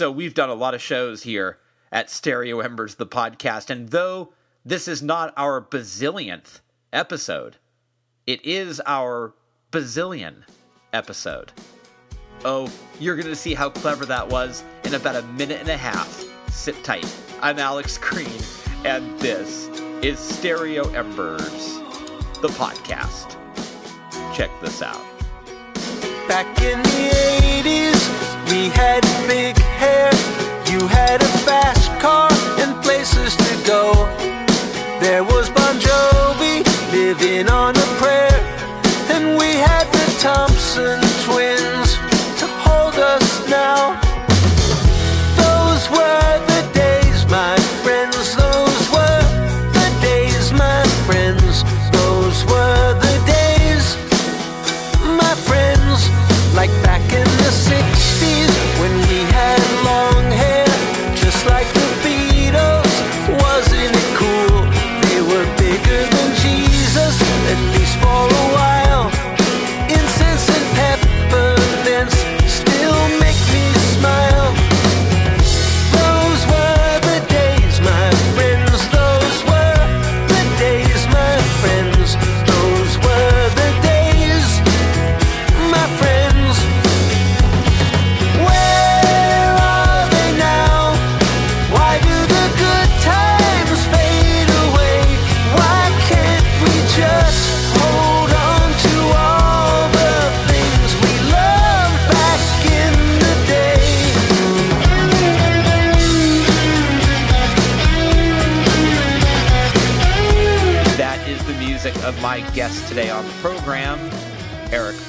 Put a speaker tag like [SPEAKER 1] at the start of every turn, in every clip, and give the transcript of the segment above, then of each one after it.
[SPEAKER 1] So we've done a lot of shows here at Stereo Embers, the podcast. And though this is not our bazillionth episode, it is our bazillion episode. Oh, you're going to see how clever that was in about a minute and a half. Sit tight. I'm Alex Green, and this is Stereo Embers, the podcast. Check this out.
[SPEAKER 2] Back in the 80s, we had big hair. You had a fast car and places to go. There was Bon Jovi living on a prayer.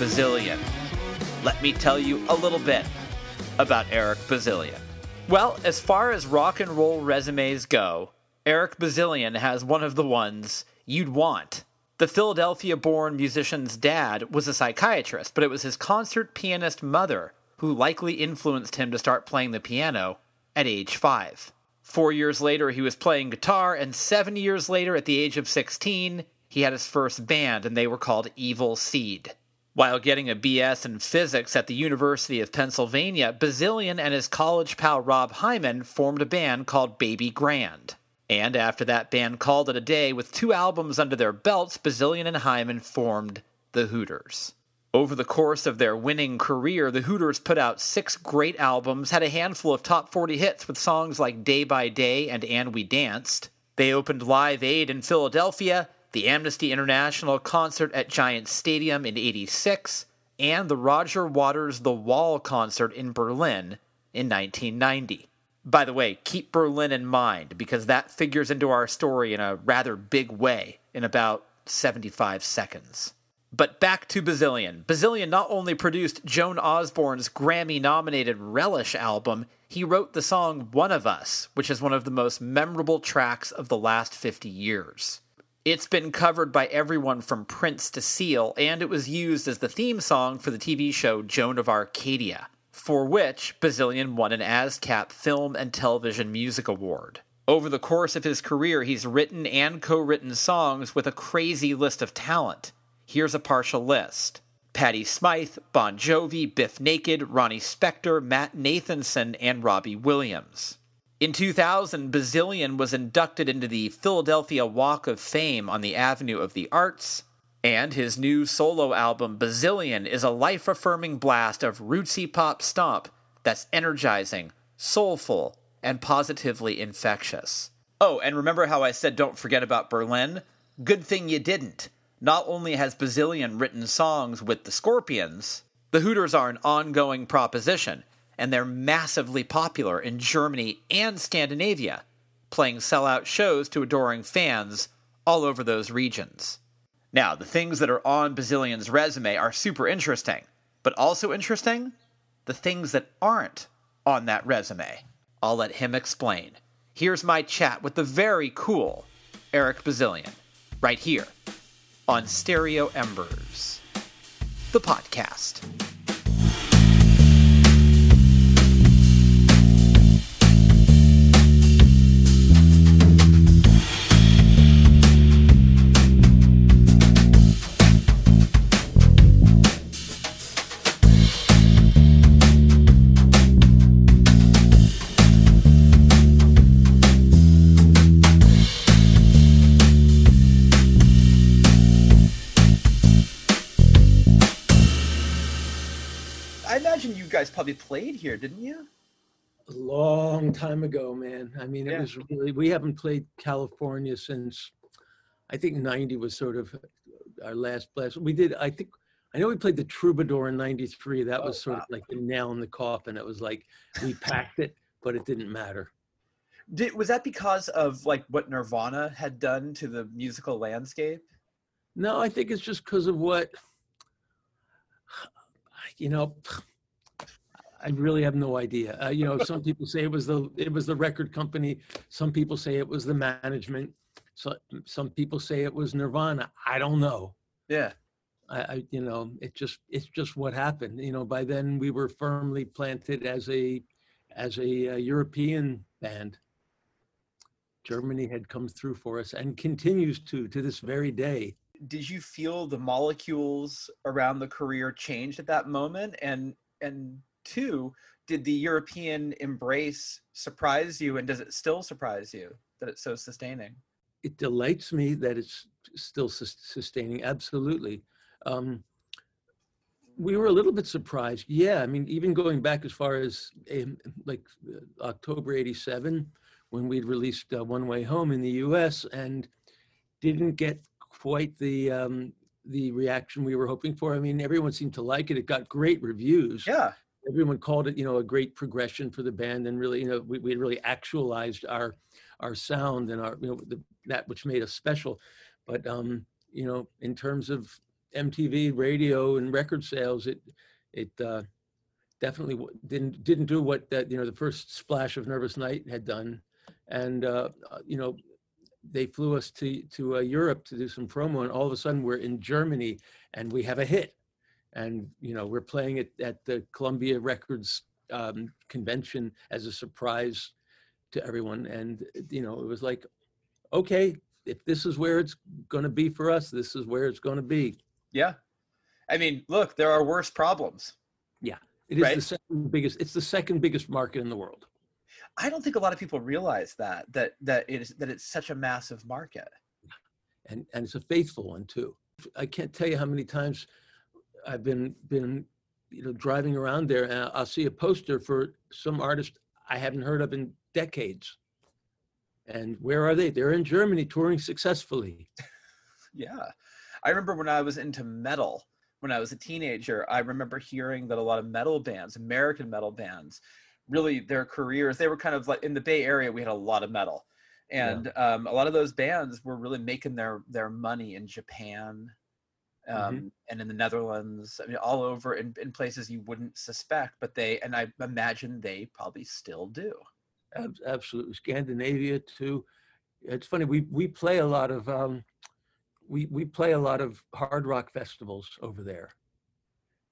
[SPEAKER 1] Eric Bazilian. Let me tell you a little bit about Eric Bazilian. Well, as far as rock and roll resumes go, Eric Bazilian has one of the ones you'd want. The Philadelphia born musician's dad was a psychiatrist, but it was his concert pianist mother who likely influenced him to start playing the piano at age five. Four years later, he was playing guitar, and seven years later, at the age of 16, he had his first band, and they were called Evil Seed. While getting a BS in physics at the University of Pennsylvania, Bazilian and his college pal Rob Hyman formed a band called Baby Grand. And after that band called it a day with two albums under their belts, Bazilian and Hyman formed the Hooters. Over the course of their winning career, the Hooters put out six great albums, had a handful of top 40 hits with songs like Day by Day and And We Danced. They opened Live Aid in Philadelphia, the Amnesty International concert at Giant Stadium in 86, and the Roger Waters The Wall concert in Berlin in 1990. By the way, keep Berlin in mind because that figures into our story in a rather big way in about 75 seconds. But back to Bazilian. Bazilian not only produced Joan Osborne's Grammy nominated Relish album, he wrote the song One of Us, which is one of the most memorable tracks of the last 50 years. It's been covered by everyone from Prince to Seal, and it was used as the theme song for the TV show Joan of Arcadia, for which Bazilian won an ASCAP Film and Television Music Award. Over the course of his career, he's written and co written songs with a crazy list of talent. Here's a partial list Patty Smyth, Bon Jovi, Bif Naked, Ronnie Spector, Matt Nathanson, and Robbie Williams. In 2000, Bazilian was inducted into the Philadelphia Walk of Fame on the Avenue of the Arts, and his new solo album, Bazillion, is a life affirming blast of rootsy pop stomp that's energizing, soulful, and positively infectious. Oh, and remember how I said don't forget about Berlin? Good thing you didn't. Not only has Bazilian written songs with the Scorpions, the Hooters are an ongoing proposition, and they're massively popular in Germany and Scandinavia, playing sellout shows to adoring fans all over those regions. Now, the things that are on Bazilian's resume are super interesting, but also interesting the things that aren't on that resume. I'll let him explain. Here's my chat with the very cool Eric Bazilian, right here on Stereo Embers, the podcast. Probably played here, didn't you?
[SPEAKER 3] A long time ago, man. I mean, it
[SPEAKER 1] Yeah.
[SPEAKER 3] was really, we haven't played California since, I think 90 was sort of our last blast. We did, I think, I know we played the Troubadour in 93. That
[SPEAKER 1] Oh,
[SPEAKER 3] was sort
[SPEAKER 1] wow.
[SPEAKER 3] of like the nail in the coffin. It was like we packed it, but it didn't matter.
[SPEAKER 1] Did, was that because of like what Nirvana had done to the musical landscape?
[SPEAKER 3] No, I think it's just because of what, you know, I really have no idea. Uh, you know, some people say it was the it was the record company. Some people say it was the management. So some people say it was Nirvana. I don't know.
[SPEAKER 1] Yeah.
[SPEAKER 3] I, I you know, it just it's just what happened. You know, by then we were firmly planted as a as a uh, European band. Germany had come through for us and continues to to this very day.
[SPEAKER 1] Did you feel the molecules around the career changed at that moment? And and two, did the European embrace surprise you, and does it still surprise you that it's so sustaining?
[SPEAKER 3] it delights me that it's still sus- sustaining. Absolutely. Um, we were a little bit surprised. Yeah, I mean, even going back as far as um, like uh, October '87, when we'd released uh, "One Way Home" in the U.S. and didn't get quite the um, the reaction we were hoping for. I mean, everyone seemed to like it. It got great reviews
[SPEAKER 1] Yeah.
[SPEAKER 3] Everyone called it, you know, a great progression for the band, and really, you know, we, we really actualized our our sound and our, you know, the, that which made us special. But um, you know, in terms of MTV, radio, and record sales, it it uh, definitely didn't didn't do what that you know the first splash of Nervous Night had done, and uh, uh, you know. They flew us to to uh, Europe to do some promo, and all of a sudden we're in Germany, and we have a hit and you know we're playing it at the Columbia Records um, convention as a surprise to everyone, and you know it was like, okay, if this is where it's going to be for us, this is where it's going to be.
[SPEAKER 1] Yeah. I mean, look, there are worse problems.
[SPEAKER 3] Yeah, it is
[SPEAKER 1] Right.
[SPEAKER 3] the second biggest. It's the second biggest market in the world.
[SPEAKER 1] I don't think a lot of people realize that that that it is that it's such a massive market.
[SPEAKER 3] and and it's a faithful one too. I can't tell you how many times I've been been you know driving around there and I'll see a poster for some artist I haven't heard of in decades. And where are they? They're in Germany touring successfully.
[SPEAKER 1] Yeah. I remember when I was into metal, when I was a teenager, I remember hearing that a lot of metal bands, American metal bands, really their careers, they were kind of like in the Bay Area, we had a lot of metal.
[SPEAKER 3] Yeah.
[SPEAKER 1] And um, a lot of those bands were really making their their money in Japan um,
[SPEAKER 3] Mhm.
[SPEAKER 1] and in the Netherlands. I mean, all over in, in places you wouldn't suspect, but they, and I imagine they probably still do.
[SPEAKER 3] Ab- Absolutely, Scandinavia too. It's funny. We we play a lot of um, we we play a lot of hard rock festivals over there,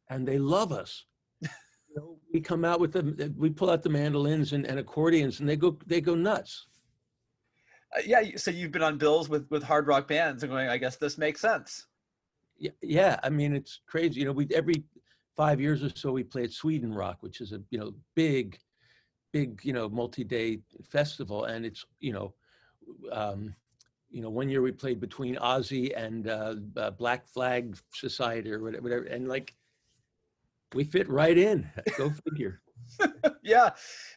[SPEAKER 3] and they love us. You know, we come out with them. We pull out the mandolins and, and accordions, and they go they go nuts.
[SPEAKER 1] Uh, yeah. So you've been on bills with, with hard rock bands and going, I guess this makes sense.
[SPEAKER 3] Yeah. I mean, it's crazy. You know, we every five years or so we play at Sweden Rock, which is a you know big, big you know multi-day festival, and it's you know, um, you know, one year we played between Ozzy and uh, uh, Black Flag Society or whatever, and like we fit right in. Go figure.
[SPEAKER 1] yeah.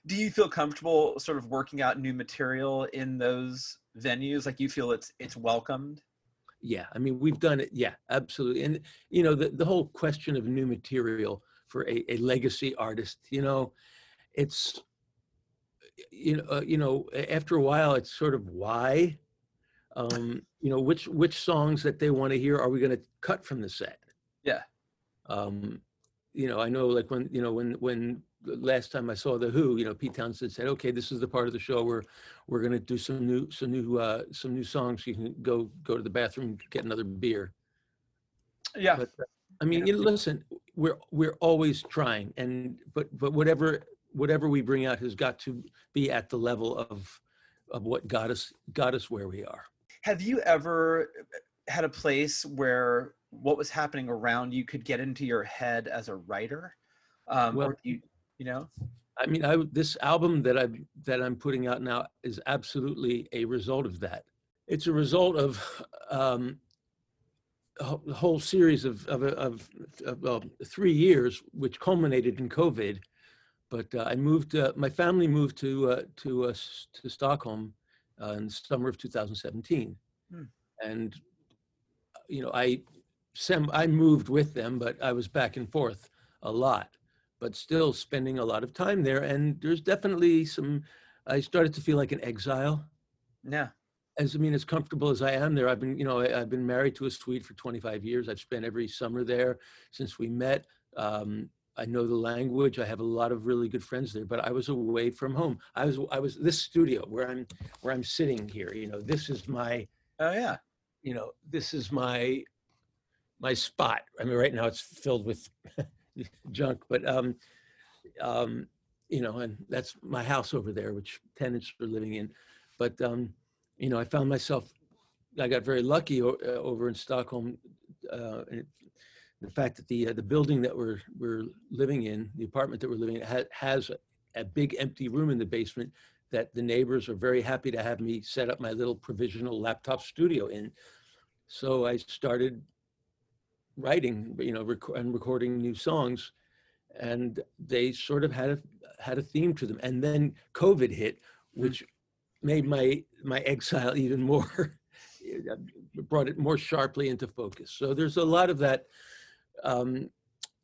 [SPEAKER 1] Do you feel comfortable sort of working out new material in those venues? Like you feel it's it's welcomed?
[SPEAKER 3] Yeah, I mean, we've done it. Yeah, absolutely. And you know, the the whole question of new material for a, a legacy artist, you know, it's you know, uh, you know, after a while, it's sort of why, um, you know, which which songs that they want to hear are we going to cut from the set?
[SPEAKER 1] Yeah.
[SPEAKER 3] Um, you know, I know, like when you know when when last time I saw the Who, you know, Pete Townshend said, "Okay, this is the part of the show where we're going to do some new some new uh, some new songs. You can go go to the bathroom, get another beer."
[SPEAKER 1] Yeah.
[SPEAKER 3] But uh, I mean,
[SPEAKER 1] Yeah.
[SPEAKER 3] you know, listen, we're we're always trying, and but but whatever whatever we bring out has got to be at the level of of what got us got us where we are.
[SPEAKER 1] Have you ever had a place where what was happening around you could get into your head as a writer? Um,
[SPEAKER 3] Well-
[SPEAKER 1] you, you know?
[SPEAKER 3] I mean, I this album that I that I'm putting out now is absolutely a result of that. It's a result of um, a whole series of of of, of well, three years, which culminated in COVID, but uh, I moved. Uh, my family moved to uh, to uh, to Stockholm uh, in the summer of 2017,
[SPEAKER 1] Hmm.
[SPEAKER 3] and you know I sem- I moved with them, but I was back and forth a lot, but still spending a lot of time there. And there's definitely some. I started to feel like an exile.
[SPEAKER 1] Yeah.
[SPEAKER 3] As I mean, as comfortable as I am there, I've been, you know, I, I've been married to a Swede for 25 years. I've spent every summer there since we met. Um, I know the language. I have a lot of really good friends there, but I was away from home. I was, I was this studio where I'm, where I'm sitting here. You know, this is my,
[SPEAKER 1] Oh yeah.
[SPEAKER 3] you know, this is my, my spot. I mean, right now it's filled with junk, but um, um, you know, and that's my house over there, which tenants are living in. But um, you know, I found myself. I got very lucky o- uh, over in Stockholm. Uh, and the fact that the uh, the building that we're we're living in, the apartment that we're living in, ha- has a, a big empty room in the basement that the neighbors are very happy to have me set up my little provisional laptop studio in. So I started writing, you know, rec- and recording new songs, and they sort of had a had a theme to them. And then COVID hit, which made my my exile even more, brought it more sharply into focus. So there's a lot of that. Um,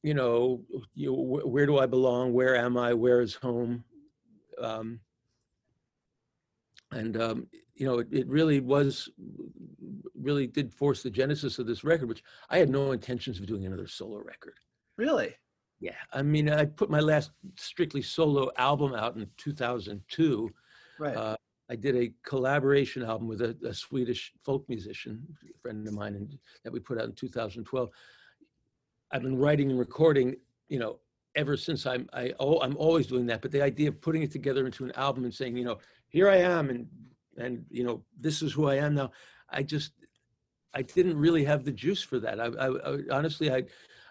[SPEAKER 3] you know, you, wh- where do I belong? Where am I? Where is home? Um, and um, you know, it, it really was, really did force the genesis of this record, which I had no intentions of doing another solo record.
[SPEAKER 1] Really?
[SPEAKER 3] Yeah, I mean, I put my last strictly solo album out in 2002.
[SPEAKER 1] Right.
[SPEAKER 3] Uh, I did a collaboration album with a, a Swedish folk musician, a friend of mine, and that we put out in 2012. I've been writing and recording, you know, ever since I'm I oh I'm always doing that. But the idea of putting it together into an album and saying, you know, here I am, and and you know, this is who I am now. I just I didn't really have the juice for that. I, I, I honestly I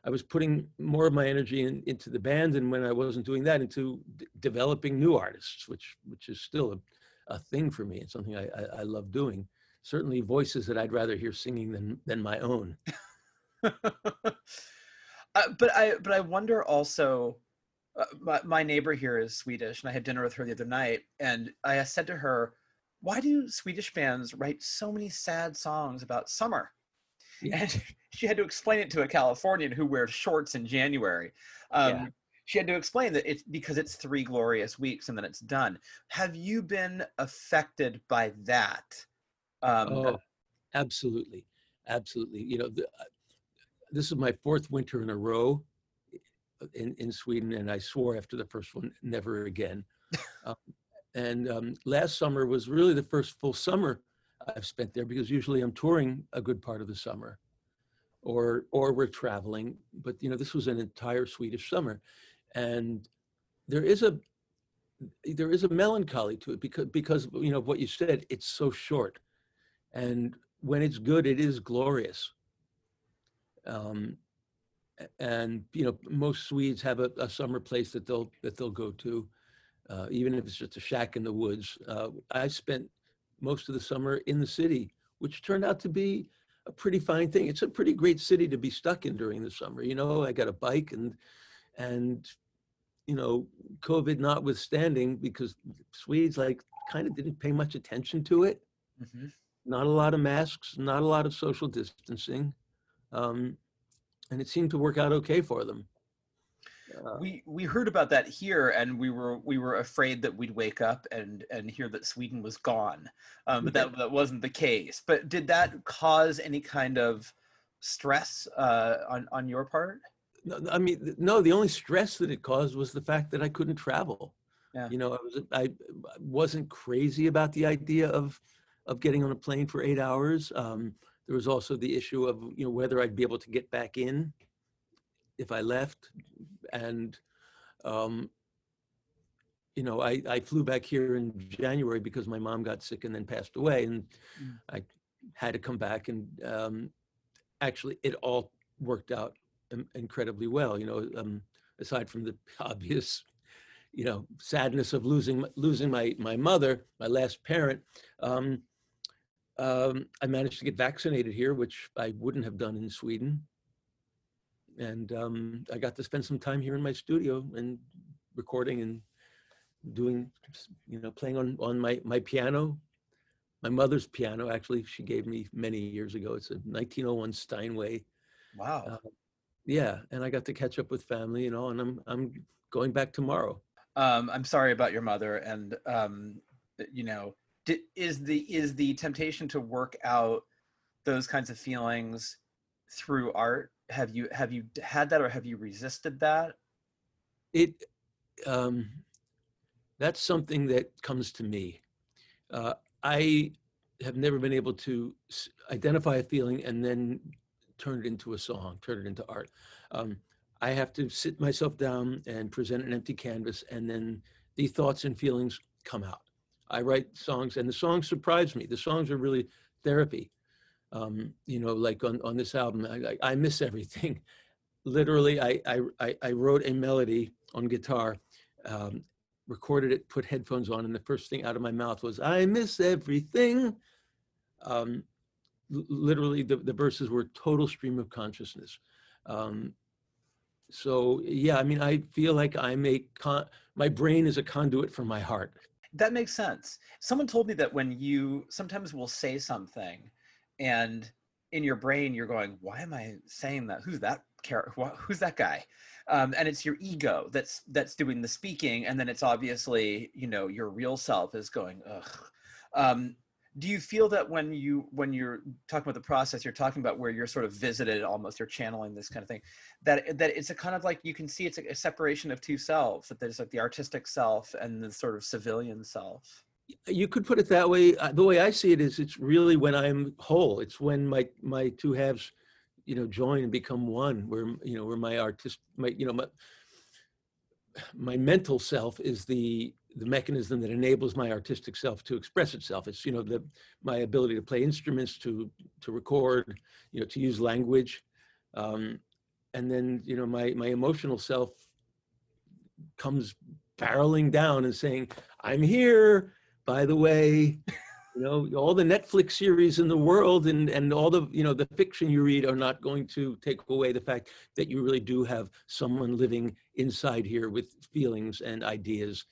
[SPEAKER 3] I was putting more of my energy in, into the band, and when I wasn't doing that, into d- developing new artists, which which is still a, a thing for me. It's something I, I, I love doing. Certainly, voices that I'd rather hear singing than than my own.
[SPEAKER 1] uh, but I but I wonder also. Uh, my, my neighbor here is Swedish, and I had dinner with her the other night, and I said to her, "Why do Swedish bands write so many sad songs about summer?"
[SPEAKER 3] Yeah.
[SPEAKER 1] And she had to explain it to a Californian who wears shorts in January. Um,
[SPEAKER 3] Yeah.
[SPEAKER 1] She had to explain that it's because it's three glorious weeks and then it's done. Have you been affected by that? Um,
[SPEAKER 3] Oh, absolutely, absolutely. You know, the, uh, this is my fourth winter in a row in in Sweden, and I swore after the first one, never again. um, and um, last summer was really the first full summer I've spent there because usually I'm touring a good part of the summer, or or we're traveling. But you know, this was an entire Swedish summer, and there is a there is a melancholy to it because because you know what you said. It's so short and when it's good it is glorious um, and you know most swedes have a, a summer place that they'll that they'll go to uh, even if it's just a shack in the woods. Uh, i spent most of the summer in the city which turned out to be a pretty fine thing. It's a pretty great city to be stuck in during the summer you know? I got a bike and and you know covid notwithstanding because swedes like kind of didn't pay much attention to it.
[SPEAKER 1] Mhm.
[SPEAKER 3] not a lot of masks, not a lot of social distancing, um, and it seemed to work out okay for them. Uh,
[SPEAKER 1] we we heard about that here, and we were we were afraid that we'd wake up and and hear that Sweden was gone, um, but that that wasn't the case. But did that cause any kind of stress uh, on on your part?
[SPEAKER 3] no, I mean, no. The only stress that it caused was the fact that I couldn't travel.
[SPEAKER 1] Yeah.
[SPEAKER 3] You know, I was I wasn't crazy about the idea of of getting on a plane for eight hours. Um, there was also the issue of you know whether I'd be able to get back in if I left, and um, you know I I flew back here in January because my mom got sick and then passed away, and
[SPEAKER 1] Mm.
[SPEAKER 3] I had to come back and um, actually it all worked out in- incredibly well. You know, um, aside from the obvious, you know, sadness of losing losing my my mother, my last parent. Um, um, I managed to get vaccinated here, which I wouldn't have done in Sweden. And um, I got to spend some time here in my studio and recording and doing, you know, playing on on my my piano, my mother's piano. Actually, she gave me many years ago. It's a 1901 Steinway.
[SPEAKER 1] Wow.
[SPEAKER 3] Uh, yeah, and I got to catch up with family, you know, and I'm I'm going back tomorrow.
[SPEAKER 1] Um, I'm sorry about your mother, and um, you know, is the is the temptation to work out those kinds of feelings through art? Have you have you had that, or have you resisted that?
[SPEAKER 3] It um, that's something that comes to me. Uh, I have never been able to identify a feeling and then turn it into a song, turn it into art. Um, I have to sit myself down and present an empty canvas, and then the thoughts and feelings come out. I write songs, and the songs surprise me. The songs are really therapy. Um, you know, like on, on this album, I, I, I miss everything. Literally, I, I, I wrote a melody on guitar, um, recorded it, put headphones on, and the first thing out of my mouth was, I miss everything. Um, literally, the, the verses were total stream of consciousness. Um, so, yeah, I mean, I feel like I'm a, my brain is a conduit for my heart.
[SPEAKER 1] That makes sense. Someone told me that when you sometimes will say something, and in your brain you're going, "Why am I saying that? Who's that character? Who's that guy?" Um, and it's your ego that's that's doing the speaking, and then it's obviously you know your real self is going, "Ugh." Um, do you feel that when you when you're talking about the process, you're talking about where you're sort of visited, almost you're channeling this kind of thing, that that it's a kind of like you can see it's a, separation of two selves. That there's like the artistic self and the sort of civilian self.
[SPEAKER 3] You could put it that way. Uh, The way I see it is, it's really when I'm whole. It's when my my two halves, you know, join and become one. Where you know, where my artist, my you know, my my mental self is the the mechanism that enables my artistic self to express itself. It's you know the my ability to play instruments, to to record, you know, to use language, um, and then you know my my emotional self comes barreling down and saying, "I'm here." By the way, you know all the Netflix series in the world and and all the you know the fiction you read are not going to take away the fact that you really do have someone living inside here with feelings and ideas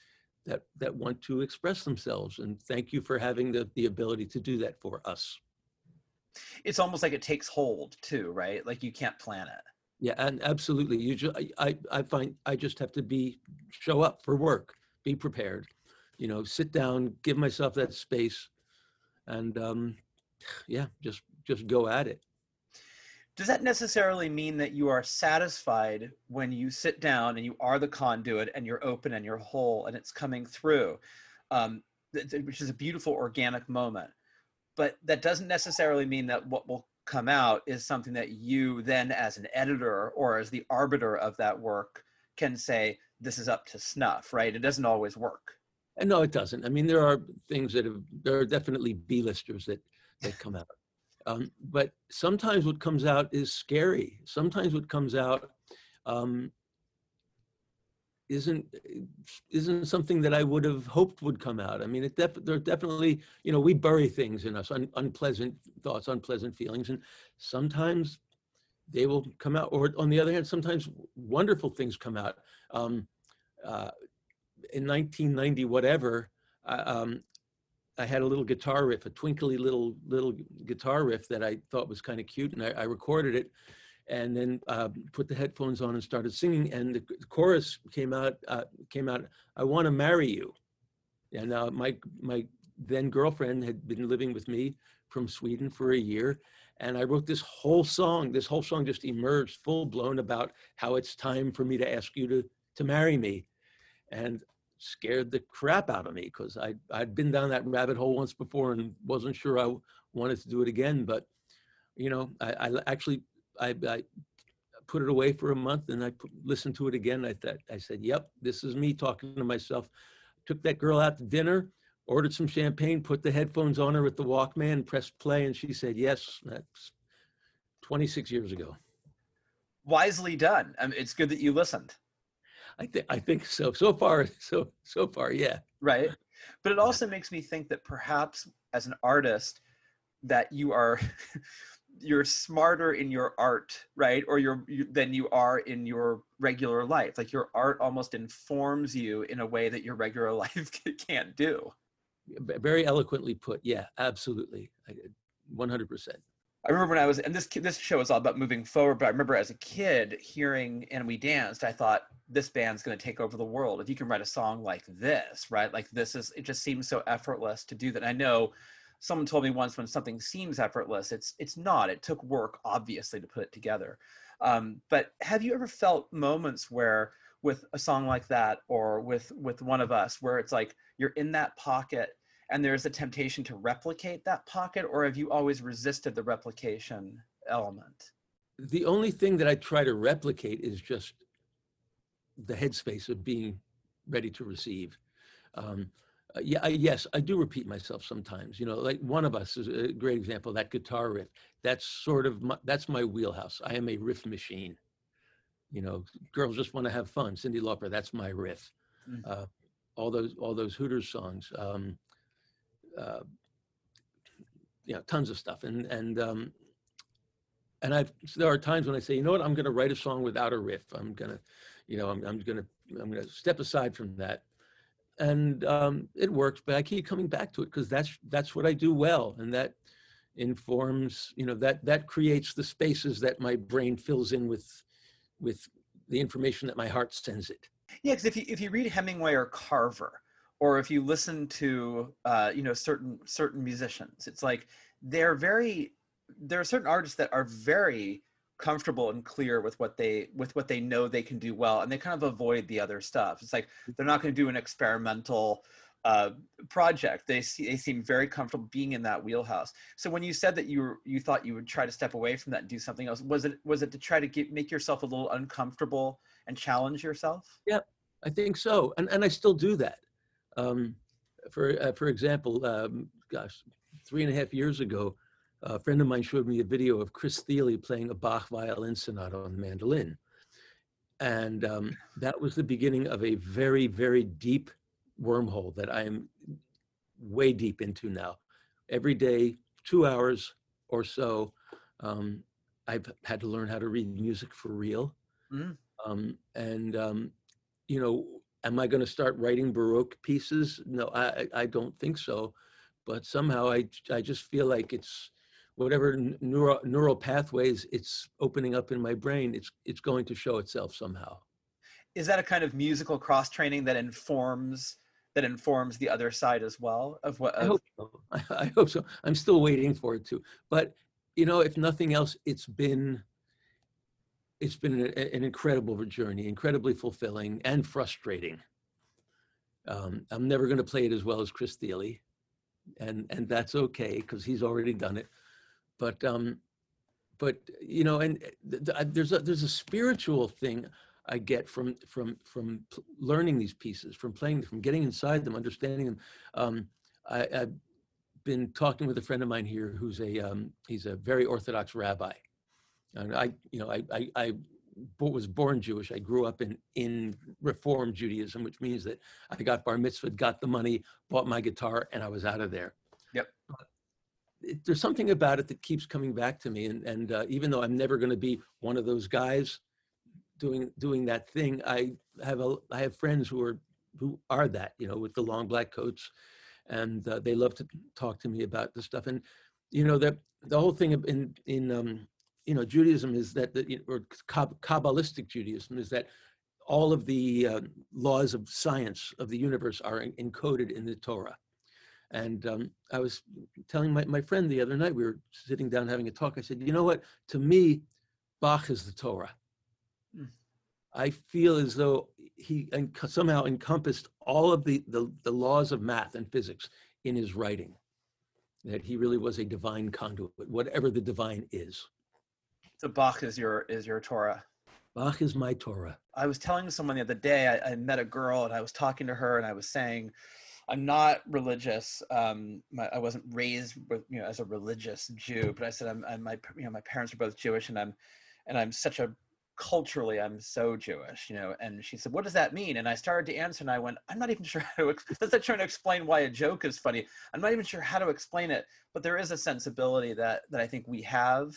[SPEAKER 3] that that want to express themselves and thank you for having the the ability to do that for us
[SPEAKER 1] It's almost like it takes hold too, right? Like you can't plan it.
[SPEAKER 3] yeah and absolutely you just I, I i find i just have to be show up for work be prepared you know sit down give myself that space and um yeah just just go at it
[SPEAKER 1] Does that necessarily mean that you are satisfied when you sit down and you are the conduit and you're open and you're whole and it's coming through, um, which is a beautiful organic moment? But that doesn't necessarily mean that what will come out is something that you then, as an editor or as the arbiter of that work, can say, this is up to snuff, right? It doesn't always work.
[SPEAKER 3] and no it doesn't i mean there are things that have there are definitely b-listers that that come out um, but sometimes what comes out is scary sometimes what comes out um, isn't isn't something that I would have hoped would come out. I mean, it def- there are definitely you know we bury things in us, un- unpleasant thoughts, unpleasant feelings, and sometimes they will come out. Or on the other hand, sometimes wonderful things come out. Um, uh, in 1990, whatever, I, um, I had a little guitar riff, a twinkly little little guitar riff that I thought was kind of cute, and I, I recorded it and then uh, put the headphones on and started singing. And the, the chorus came out. Uh, came out. I want to marry you. And uh, my my then girlfriend had been living with me from Sweden for a year, and I wrote this whole song. This whole song just emerged full blown about how it's time for me to ask you to to marry me, and scared the crap out of me because I I'd been down that rabbit hole once before and wasn't sure I wanted to do it again. But you know, I, I actually I, I put it away for a month and I put, listened to it again. I thought, I said, yep, this is me talking to myself. Took that girl out to dinner, ordered some champagne, put the headphones on her with the Walkman, pressed play, and she said, yes, that's 26 years ago.
[SPEAKER 1] Wisely done. I mean, it's good that you listened.
[SPEAKER 3] I think I think so. So far, so so far, yeah.
[SPEAKER 1] right. But it also makes me think that perhaps as an artist that you are you're smarter in your art right? Or you're you, than you are in your regular life. Like your art almost informs you in a way that your regular life can't do.
[SPEAKER 3] Very eloquently put yeah absolutely. 100%
[SPEAKER 1] I remember when I was, and this this show is all about moving forward. But I remember as a kid hearing "And We Danced," I thought this band's going to take over the world. If you can write a song like this, right? Like this is, it just seems so effortless to do that. And I know someone told me once when something seems effortless, it's it's not. It took work, obviously, to put it together. Um, but have you ever felt moments where, with a song like that, or with with one of us, where it's like you're in that pocket and there's a temptation to replicate that pocket, or have you always resisted the replication element?
[SPEAKER 3] The only thing that I try to replicate is just the headspace of being ready to receive. Um, uh, yeah, I, yes, I do repeat myself sometimes. You know, like one of us is a great example. That guitar riff. That's sort of my, that's my wheelhouse. I am a riff machine. You know, girls just want to have fun. Cyndi Lauper. That's my riff. Mm. Uh, all those all those Hooters songs. Um, uh, you know, tons of stuff. And and um, and I've there are times when I say, you know what, I'm going to write a song without a riff. I'm gonna, you know, I'm I'm gonna I'm gonna step aside from that, and um, it works. But I keep coming back to it because that's that's what I do well, and that informs, you know, that that creates the spaces that my brain fills in with with the information that my heart sends it.
[SPEAKER 1] Yeah, because if you if you read Hemingway or Carver, or if you listen to uh, you know certain certain musicians it's like they're very there are certain artists that are very comfortable and clear with what they with what they know they can do well and they kind of avoid the other stuff. It's like they're not going to do an experimental uh, project. They see they seem very comfortable being in that wheelhouse. So when you said that you were, you thought you would try to step away from that and do something else was it was it to try to get make yourself a little uncomfortable and challenge yourself?
[SPEAKER 3] Yeah i think so and and i still do that um, for uh, for example, um, gosh, three and a half years ago, a friend of mine showed me a video of Chris Thile playing a Bach violin sonata on the mandolin, and um, that was the beginning of a very very deep wormhole that I am way deep into now. Every day, two hours or so, um, I've had to learn how to read music for real, mm. um, and um, you know am I going to start writing Baroque pieces? No, I, I don't think so. But somehow I, I just feel like it's whatever neural, neural pathways it's opening up in my brain, it's, it's going to show itself somehow.
[SPEAKER 1] Is that a kind of musical cross training that informs that informs the other side as well of what? Of...
[SPEAKER 3] I hope so. I, I hope so. I'm still waiting for it to. But you know, if nothing else, it's been it's been an, an incredible journey, incredibly fulfilling and frustrating. Um, I'm never going to play it as well as Chris Thile, and and that's okay because he's already done it. But um, but you know, and th- th- there's a there's a spiritual thing I get from from from learning these pieces, from playing, from getting inside them, understanding them. Um, I, have been talking with a friend of mine here who's a um, he's a very orthodox rabbi, and I, you know, I, I, I was born Jewish. I grew up in in Reform Judaism, which means that I got bar mitzvah, got the money, bought my guitar, and I was out of there.
[SPEAKER 1] Yep.
[SPEAKER 3] It, there's something about it that keeps coming back to me, and and uh, even though I'm never going to be one of those guys doing doing that thing, I have a I have friends who are who are that, you know, with the long black coats, and uh, they love to talk to me about this stuff. And you know that the whole thing in in um, you know, Judaism is that, the, or Kabbalistic Judaism is that all of the uh, laws of science of the universe are encoded in the Torah. And um, I was telling my, my friend the other night, we were sitting down having a talk. I said, you know what? To me, Bach is the Torah. Mm. I feel as though he somehow encompassed all of the, the, the laws of math and physics in his writing, that he really was a divine conduit, whatever the divine is.
[SPEAKER 1] So Bach is your is your Torah.
[SPEAKER 3] Bach is my Torah.
[SPEAKER 1] I was telling someone the other day. I, I met a girl and I was talking to her and I was saying, I'm not religious. Um, my, I wasn't raised with, you know as a religious Jew, but I said I'm, I'm my you know my parents are both Jewish and I'm and I'm such a culturally I'm so Jewish, you know. And she said, "What does that mean?" And I started to answer, and I went, "I'm not even sure how to." That's not trying to explain why a joke is funny. I'm not even sure how to explain it, but there is a sensibility that that I think we have.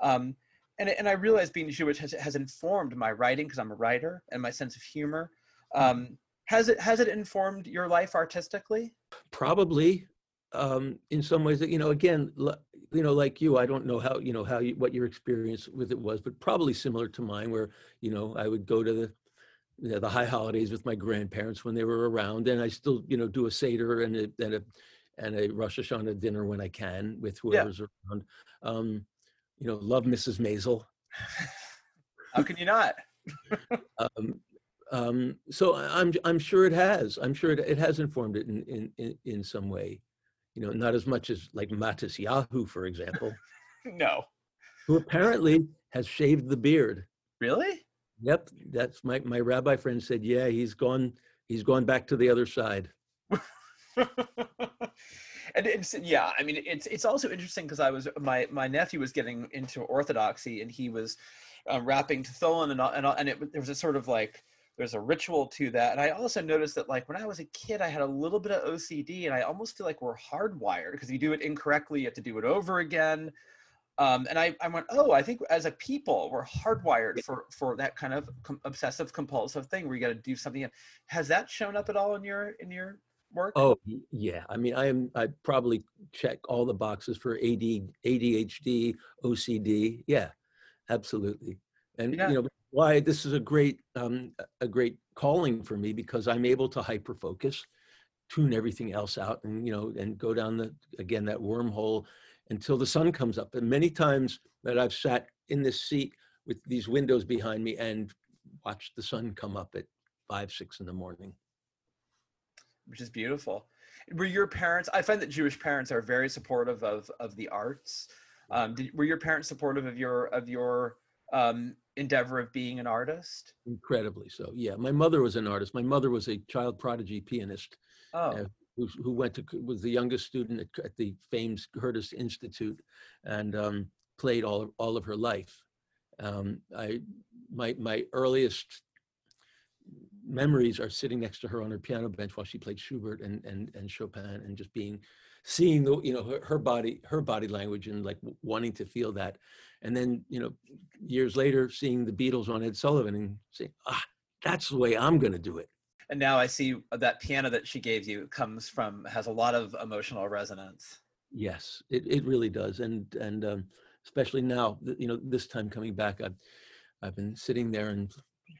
[SPEAKER 1] Um, and, and I realize being Jewish has, has informed my writing because I'm a writer and my sense of humor. Um, has it has it informed your life artistically?
[SPEAKER 3] Probably, um, in some ways. That, you know, again, you know, like you, I don't know how you know how you, what your experience with it was, but probably similar to mine, where you know I would go to the you know, the high holidays with my grandparents when they were around, and I still you know do a seder and a and a and a Rosh Hashanah dinner when I can with whoever's yeah. around. Um, you know, love Mrs. Maisel.
[SPEAKER 1] How can you not?
[SPEAKER 3] um, um, so I'm I'm sure it has. I'm sure it, it has informed it in, in, in in some way. You know, not as much as like Matisyahu, for example.
[SPEAKER 1] no.
[SPEAKER 3] Who apparently has shaved the beard.
[SPEAKER 1] Really?
[SPEAKER 3] Yep. That's my my rabbi friend said. Yeah, he's gone. He's gone back to the other side.
[SPEAKER 1] and it's yeah i mean it's it's also interesting because i was my my nephew was getting into orthodoxy and he was uh, wrapping tefillin and and, and it, there was a sort of like there's a ritual to that. And i also noticed that like when i was a kid i had a little bit of ocd and i almost feel like we're hardwired because if you do it incorrectly you have to do it over again. Um, and I, I went oh i think as a people we're hardwired for for that kind of com- obsessive compulsive thing where you got to do something. Has that shown up at all in your in your work?
[SPEAKER 3] Oh yeah, I mean, I am. I probably check all the boxes for AD, ADHD, OCD. Yeah, absolutely. And yeah. you know why this is a great um, a great calling for me because I'm able to hyper focus, tune everything else out, and you know, and go down the again that wormhole until the sun comes up. And many times that I've sat in this seat with these windows behind me and watched the sun come up at five, six in the morning
[SPEAKER 1] which is beautiful. Were your parents? I find that Jewish parents are very supportive of of the arts. Um, did, were your parents supportive of your of your um, endeavor of being an artist?
[SPEAKER 3] Incredibly so. Yeah, my mother was an artist. My mother was a child prodigy pianist.
[SPEAKER 1] Oh.
[SPEAKER 3] Uh, who, who, went to was the youngest student at, at the famed Curtis Institute, and um, played all of, all of her life. Um, I my my earliest memories are sitting next to her on her piano bench while she played Schubert and and and Chopin and just being seeing the you know her, her body her body language and like wanting to feel that. And then you know years later seeing the Beatles on Ed Sullivan and saying ah that's the way I'm going to do it.
[SPEAKER 1] And now I see that piano that she gave you comes from has a lot of emotional resonance.
[SPEAKER 3] Yes it, it really does. And and um, especially now you know this time coming back I've I've been sitting there and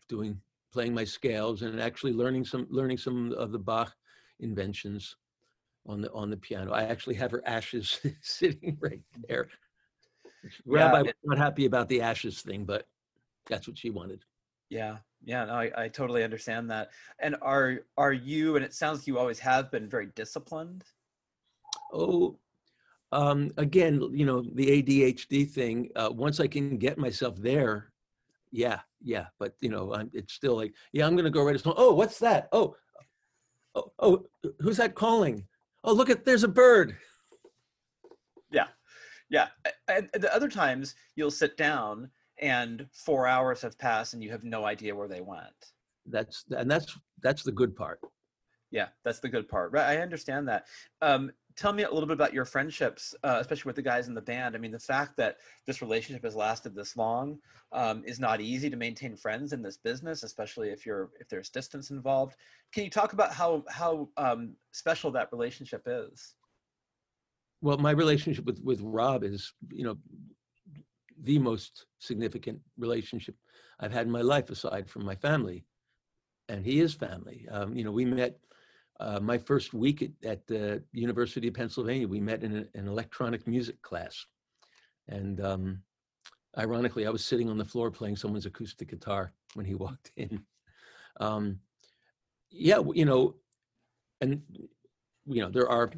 [SPEAKER 3] doing playing my scales and actually learning some learning some of the Bach inventions on the on the piano. I actually have her ashes sitting right there. Yeah. Rabbi was not happy about the ashes thing, but that's what she wanted.
[SPEAKER 1] Yeah, yeah, no, I, I totally understand that. And are are you? And it sounds like you always have been very disciplined.
[SPEAKER 3] Oh, um, again, you know the ADHD thing. Uh, once I can get myself there, yeah, yeah, but you know, I'm, it's still like, yeah, I'm gonna go write a song. Oh, what's that? Oh, oh, oh, who's that calling? Oh, look at there's a bird.
[SPEAKER 1] Yeah, yeah. And the other times you'll sit down and four hours have passed and you have no idea where they went.
[SPEAKER 3] That's and that's that's the good part.
[SPEAKER 1] Yeah, that's the good part. Right, I understand that. Um, tell me a little bit about your friendships, uh, especially with the guys in the band. I mean, the fact that this relationship has lasted this long um, is not easy to maintain friends in this business, especially if you're if there's distance involved. Can you talk about how how um, special that relationship is?
[SPEAKER 3] Well, my relationship with with Rob is, you know, the most significant relationship I've had in my life, aside from my family, and he is family. Um, you know, we met uh, my first week at, at, the University of Pennsylvania, we met in a, an electronic music class. And um, ironically, I was sitting on the floor playing someone's acoustic guitar when he walked in. Um, yeah, you know, and you know there are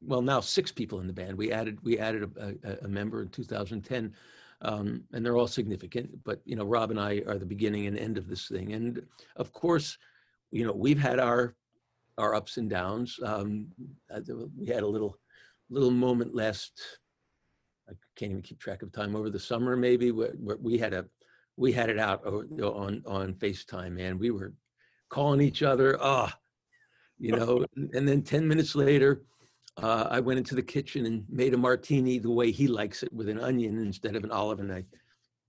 [SPEAKER 3] well now six people in the band. We added we added a, a, a member in 2010, um, and they're all significant. But you know, Rob and I are the beginning and end of this thing, and of course, you know, we've had our our ups and downs. Um, uh, we had a little little moment last. I can't even keep track of time over the summer. Maybe where, where we had a we had it out o- you know, on on FaceTime, man. We were calling each other, ah, you know. and then ten minutes later, uh, I went into the kitchen and made a martini the way he likes it, with an onion instead of an olive, and I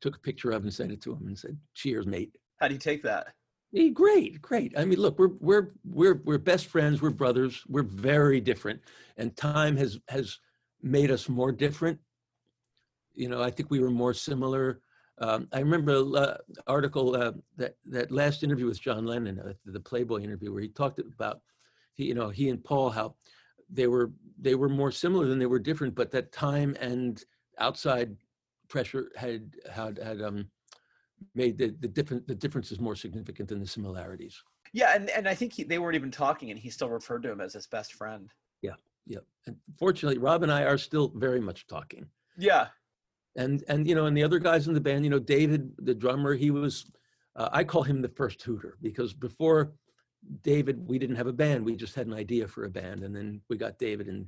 [SPEAKER 3] took a picture of and sent it to him and said, "Cheers, mate."
[SPEAKER 1] How do you take that?
[SPEAKER 3] Hey, great, great. I mean, look, we're we're we're we're best friends. We're brothers. We're very different, and time has has made us more different. You know, I think we were more similar. Um, I remember an article uh, that that last interview with John Lennon, uh, the Playboy interview, where he talked about, he, you know, he and Paul how they were they were more similar than they were different, but that time and outside pressure had had had um made the the different the difference is more significant than the similarities.
[SPEAKER 1] Yeah, and, and I think he, they weren't even talking, and he still referred to him as his best friend.
[SPEAKER 3] Yeah. yeah. And fortunately, Rob and I are still very much talking.
[SPEAKER 1] Yeah,
[SPEAKER 3] And and you know, and the other guys in the band, you know, David, the drummer, he was. Uh, I call him the first Hooter because before David, we didn't have a band. We just had an idea for a band, and then we got David, and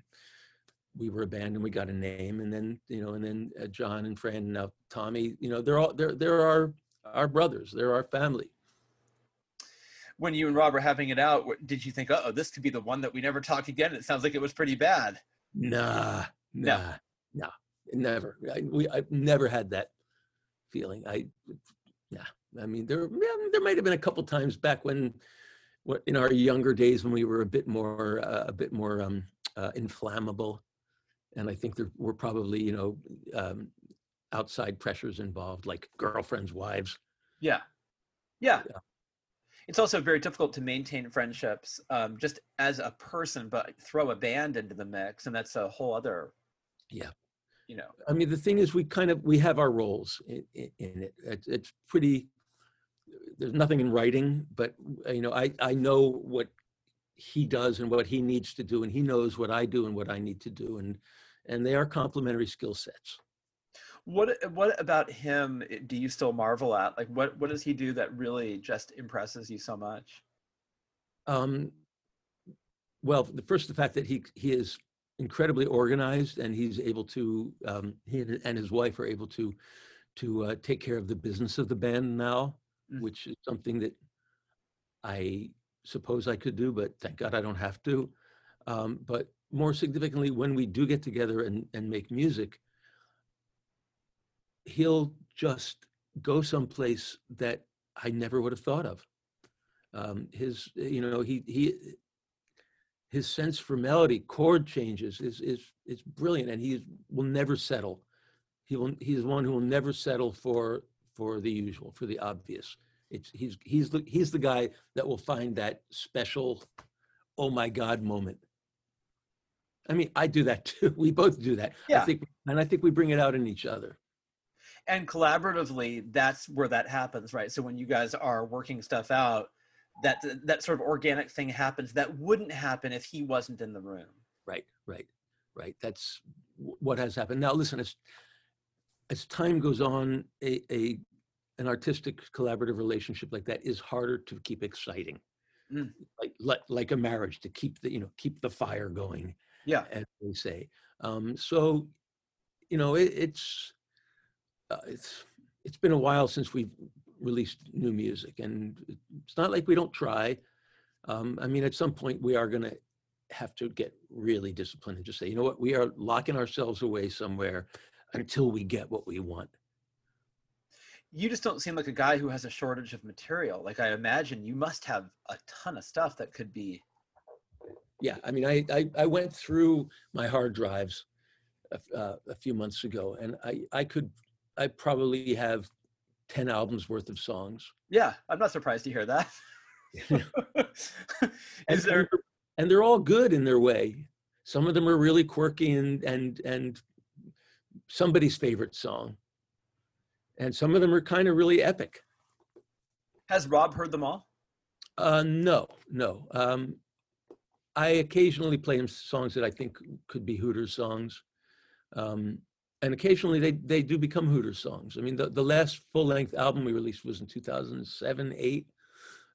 [SPEAKER 3] we were a band, and we got a name, and then you know, and then uh, John and Fran, and now Tommy. You know, they're all they're they're our our brothers. They're our family.
[SPEAKER 1] when you and Rob were having it out, did you think, oh, this could be the one that we never talk again? It sounds like it was pretty bad.
[SPEAKER 3] Nah,
[SPEAKER 1] No.
[SPEAKER 3] nah, no, never. I, we, I've never had that feeling. I, yeah. I mean, there, yeah, there might have been a couple times back when, what in our younger days when we were a bit more, uh, a bit more um, uh, inflammable, and I think there were probably, you know, um, outside pressures involved, like girlfriends, wives.
[SPEAKER 1] Yeah. Yeah.
[SPEAKER 3] Yeah.
[SPEAKER 1] It's also very difficult to maintain friendships um, just as a person, but throw a band into the mix, and that's a whole other.
[SPEAKER 3] Yeah.
[SPEAKER 1] You know.
[SPEAKER 3] I mean, the thing is, we kind of we have our roles in, in, in it. It's, pretty. There's nothing in writing, but you know, I I know what he does and what he needs to do, and he knows what I do and what I need to do, and and they are complementary skill sets.
[SPEAKER 1] What What about him? eh, Do you still marvel at? Like, what What does he do that really just impresses you so much?
[SPEAKER 3] Um, well, the first, the fact that he he is incredibly organized and he's able to um, he and his wife are able to to uh, take care of the business of the band now,
[SPEAKER 1] Mm.
[SPEAKER 3] which is something that I suppose I could do, but thank God I don't have to. Um, but more significantly, when we do get together and, and make music, he'll just go someplace that I never would have thought of. Um, his, you know, he he his sense for melody, chord changes is is is brilliant, and he will never settle. He will. He's one who will never settle for for the usual, for the obvious. It's he's he's the he's the guy that will find that special, oh my God moment. I mean, I do that too. We both do that.
[SPEAKER 1] Yeah.
[SPEAKER 3] I think, and I think we bring it out in each other.
[SPEAKER 1] And collaboratively, that's where that happens, right? So when you guys are working stuff out, that that sort of organic thing happens that wouldn't happen if he wasn't in the room.
[SPEAKER 3] Right, right, right. That's what has happened. Now, listen, as as time goes on, a, a an artistic collaborative relationship like that is harder to keep exciting,
[SPEAKER 1] Mm.
[SPEAKER 3] like, like like a marriage to keep the you know keep the fire going,
[SPEAKER 1] Yeah.
[SPEAKER 3] as they say. Um, so, you know, it, it's uh, it's it's been a while since we've released new music, and it's not like we don't try. Um, I mean, at some point, we are going to have to get really disciplined and just say, you know what, we are locking ourselves away somewhere until we get what we want.
[SPEAKER 1] You just don't seem like a guy who has a shortage of material. Like I imagine you must have a ton of stuff that could be
[SPEAKER 3] Yeah, I mean, I I, I went through my hard drives a, uh, a few months ago, and I I could I probably have ten albums worth of songs.
[SPEAKER 1] Yeah, I'm not surprised to hear that.
[SPEAKER 3] And,
[SPEAKER 1] there
[SPEAKER 3] and they're all good in their way. Some of them are really quirky and and and somebody's favorite song, and some of them are kind of really epic.
[SPEAKER 1] has Rob heard them all?
[SPEAKER 3] Uh, no, no. Um, I occasionally play him songs that I think could be Hooters songs, um, and occasionally they they do become Hooters songs. I mean, the the last full length album we released was in 2007, eight,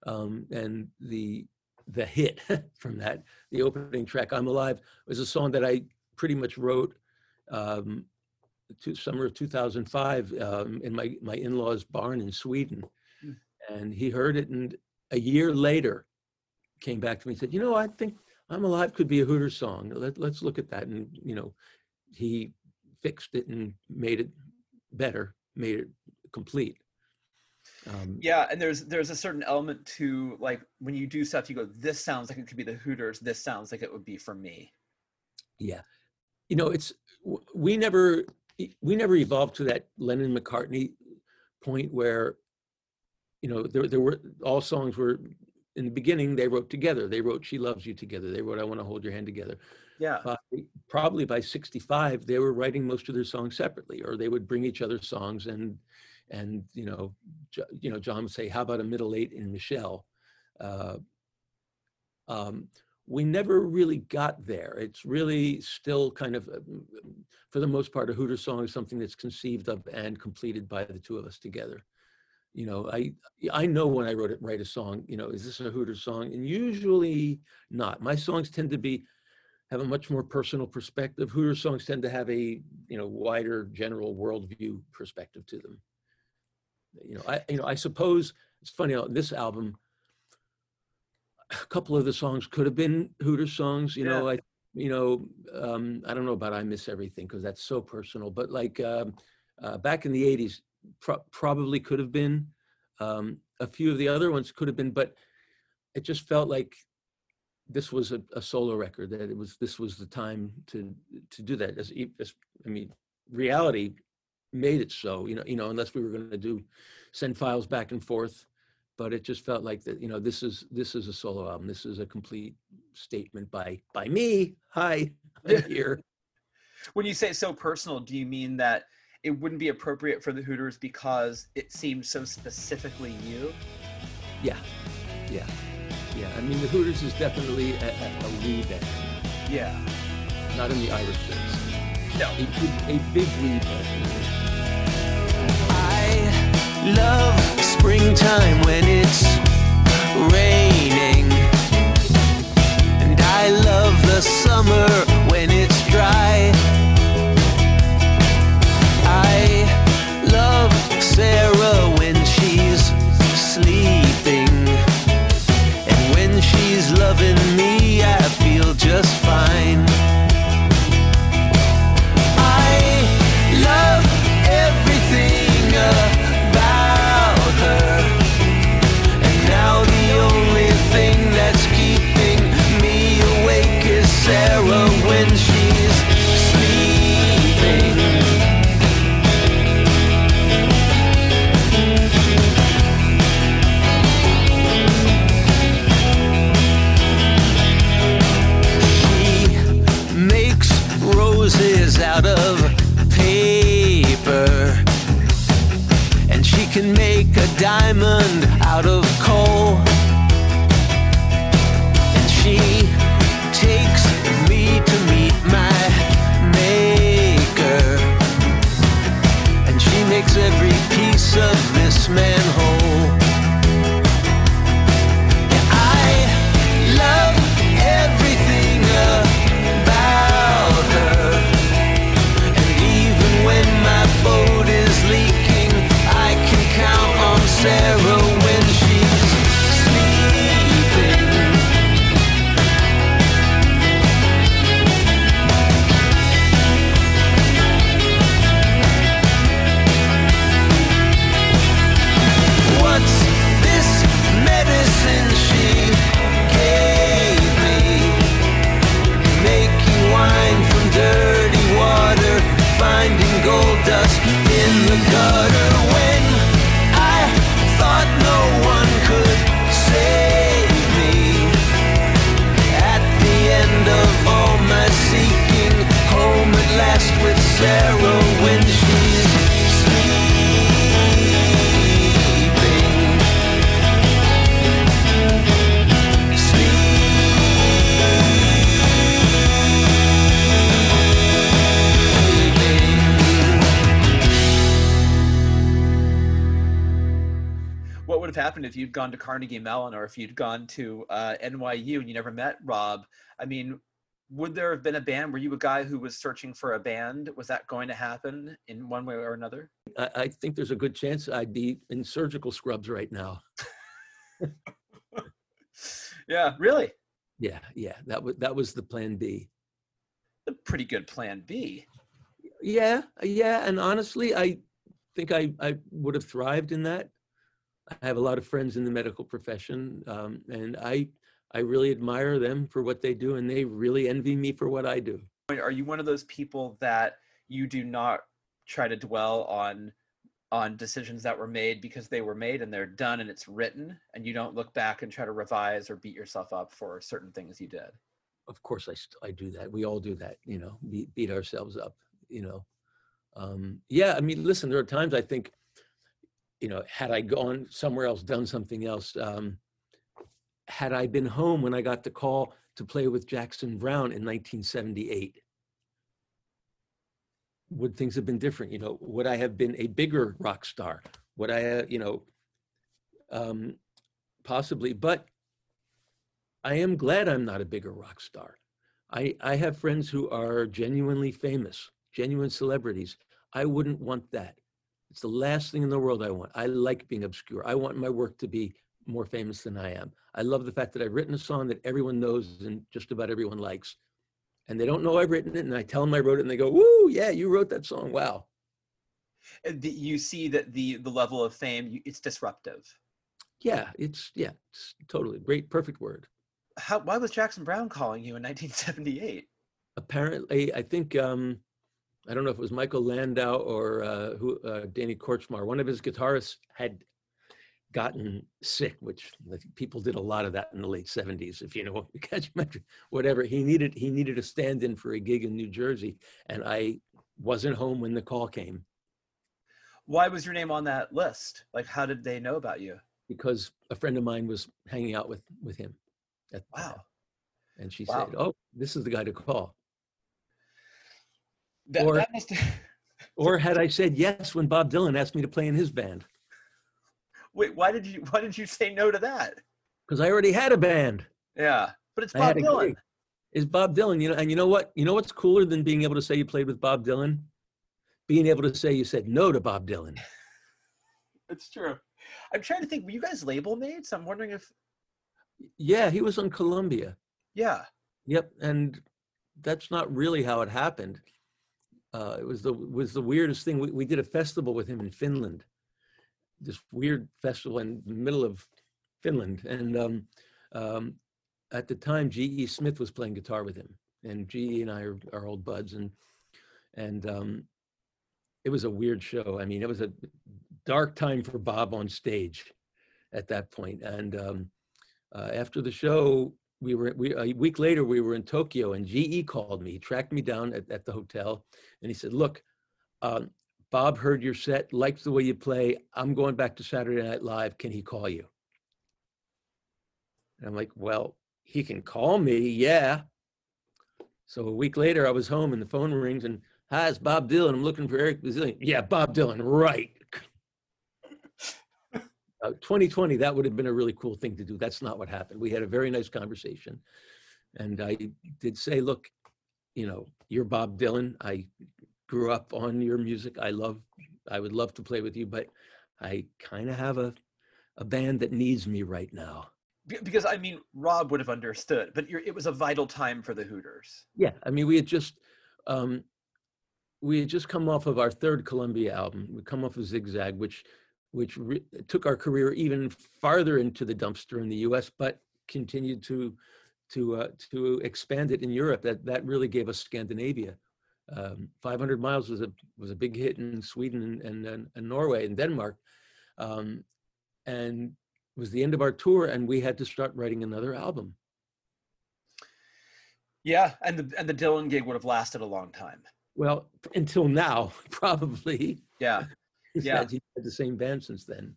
[SPEAKER 3] um, and the the hit from that, the opening track "I'm Alive," was a song that I pretty much wrote um, to summer of 2005 um, in my my in-laws barn in Sweden,
[SPEAKER 1] Mm.
[SPEAKER 3] and he heard it, and a year later, came back to me and said, "You know, I think I'm Alive could be a Hooter song. Let, let's look at that." And you know, he fixed it and made it better, made it complete. Um,
[SPEAKER 1] Yeah, and there's there's a certain element to like when you do stuff, you go, "This sounds like it could be the Hooters. This sounds like it would be for me."
[SPEAKER 3] Yeah, you know, it's we never we never evolved to that Lennon McCartney point where, you know, there there were all songs were in the beginning they wrote together. They wrote "She Loves You" together. They wrote "I Want to Hold Your Hand" together.
[SPEAKER 1] Yeah,
[SPEAKER 3] probably by '65, they were writing most of their songs separately, or they would bring each other songs and and you know, Jo- you know, John would say, "How about a middle eight in Michelle?" Uh, um, we never really got there. It's really still kind of, uh, for the most part, a Hooter song is something that's conceived of and completed by the two of us together. You know, I I know when I wrote it, write a song. You know, is this a Hooter song? And usually not. My songs tend to be have a much more personal perspective. Hooter songs tend to have a you know wider general worldview perspective to them. You know, I you know I suppose it's funny on this album a couple of the songs could have been Hooter songs. You know, I you know um, I don't know about I Miss Everything because that's so personal, but like um, uh, back in the '80s, pro- probably could have been. Um, a few of the other ones could have been, but it just felt like this was a, a solo record. That it was this was the time to to do that. As, as I mean, reality made it so. You know, you know, unless we were going to do send files back and forth but it just felt like that you know this is this is a solo album this is a complete statement by by me hi i'm here
[SPEAKER 1] when you say so personal, do you mean that it wouldn't be appropriate for the Hooters because it seems so specifically you?
[SPEAKER 3] yeah yeah yeah i mean the hooters is definitely a, a, a we band
[SPEAKER 1] Yeah.
[SPEAKER 3] not in the irish sense
[SPEAKER 1] No.
[SPEAKER 3] a, big- a big we band
[SPEAKER 2] I love springtime when it's raining. And I love the summer when it's dry. Sarah when she's sleeping. And when she's loving me, I feel just fine.
[SPEAKER 1] Gone to Carnegie Mellon or if you'd gone to uh, NYU and you never met Rob? I mean, would there have been a band? Were you a guy who was searching for a band? Was that going to happen in one way or another?
[SPEAKER 3] I, I think there's a good chance I'd be in surgical scrubs right now.
[SPEAKER 1] yeah, really?
[SPEAKER 3] Yeah, yeah. That was that was the plan B.
[SPEAKER 1] A pretty good plan B.
[SPEAKER 3] Yeah, yeah. And honestly, I think I, I would have thrived in that. I have a lot of friends in the medical profession, um, and I I really admire them for what they do, and they really envy me for what I do.
[SPEAKER 1] Are you one of those people that you do not try to dwell on on decisions that were made because they were made and they're done and it's written, and you don't look back and try to revise or beat yourself up for certain things you did?
[SPEAKER 3] Of course, I st- I do that. We all do that. You know, beat, beat ourselves up. You know, um, yeah. I mean, listen. There are times I think, you know, had I gone somewhere else, done something else. Um, had I been home when I got the call to play with Jackson Browne in 1978, would things have been different? You know, would I have been a bigger rock star? Would I, uh, you know, um, possibly? But I am glad I'm not a bigger rock star. I, I have friends who are genuinely famous, genuine celebrities. I wouldn't want that. It's the last thing in the world I want. I like being obscure. I want my work to be more famous than I am. I love the fact that I've written a song that everyone knows and just about everyone likes. And they don't know I've written it, and I tell them I wrote it, and they go, "Woo, yeah, you wrote that song. Wow."
[SPEAKER 1] You see that the the level of fame it's disruptive.
[SPEAKER 3] Yeah, it's yeah, it's totally great, perfect word.
[SPEAKER 1] How? Why was Jackson Browne calling you in 1978?
[SPEAKER 3] Apparently, I think um, I don't know if it was Michael Landau or uh, who uh, Danny Kortchmar. One of his guitarists had gotten sick, which people did a lot of that in the late 70s, if you know, whatever. He needed he needed a stand-in for a gig in New Jersey, and I wasn't home when the call came.
[SPEAKER 1] Why was your name on that list? Like, how did they know about you?
[SPEAKER 3] Because a friend of mine was hanging out with with him.
[SPEAKER 1] wow.
[SPEAKER 3] And she
[SPEAKER 1] wow.
[SPEAKER 3] said, "Oh, this is the guy to call."
[SPEAKER 1] That,
[SPEAKER 3] or,
[SPEAKER 1] that must...
[SPEAKER 3] or had I said yes when Bob Dylan asked me to play in his band?
[SPEAKER 1] Wait, why did you why did you say no to that?
[SPEAKER 3] Because I already had a band.
[SPEAKER 1] Yeah, but it's Bob Dylan.
[SPEAKER 3] It's Bob Dylan, you know, and you know what? You know what's cooler than being able to say you played with Bob Dylan? Being able to say you said no to Bob Dylan.
[SPEAKER 1] it's true. I'm trying to think. Were you guys label mates? I'm wondering if.
[SPEAKER 3] Yeah, he was on Columbia.
[SPEAKER 1] Yeah.
[SPEAKER 3] Yep, and that's not really how it happened. Uh, it was the was the weirdest thing. We, we did a festival with him in Finland, this weird festival in the middle of Finland, and um, um, at the time, G.E. Smith was playing guitar with him, and G.E. and I are, are old buds, and and um, it was a weird show. I mean, it was a dark time for Bob on stage at that point, and um, uh, after the show, we were we a week later we were in Tokyo, and GE called me, he tracked me down at, at the hotel, and he said, "Look, um, Bob heard your set, likes the way you play. I'm going back to Saturday Night Live. Can he call you?" And I'm like, "Well, he can call me, yeah." So a week later, I was home, and the phone rings, and hi, it's Bob Dylan. I'm looking for Eric Bazilian. Yeah, Bob Dylan, right. Uh, 2020, that would have been a really cool thing to do. That's not what happened. We had a very nice conversation. And I did say, look, you know, you're Bob Dylan. I grew up on your music. I love, I would love to play with you, but I kind of have a, a band that needs me right now.
[SPEAKER 1] Because I mean, Rob would have understood, but it was a vital time for the Hooters.
[SPEAKER 3] Yeah. I mean, we had just, um, we had just come off of our third Columbia album. We come off of Zigzag, which which re- took our career even farther into the dumpster in the U.S., but continued to to uh, to expand it in Europe. That that really gave us Scandinavia. Um, 500 miles was a was a big hit in Sweden and and, and Norway and Denmark, um, and it was the end of our tour, and we had to start writing another album.
[SPEAKER 1] Yeah, and the and the Dylan gig would have lasted a long time.
[SPEAKER 3] Well, until now, probably.
[SPEAKER 1] Yeah. Yeah.
[SPEAKER 3] He had the same band since then.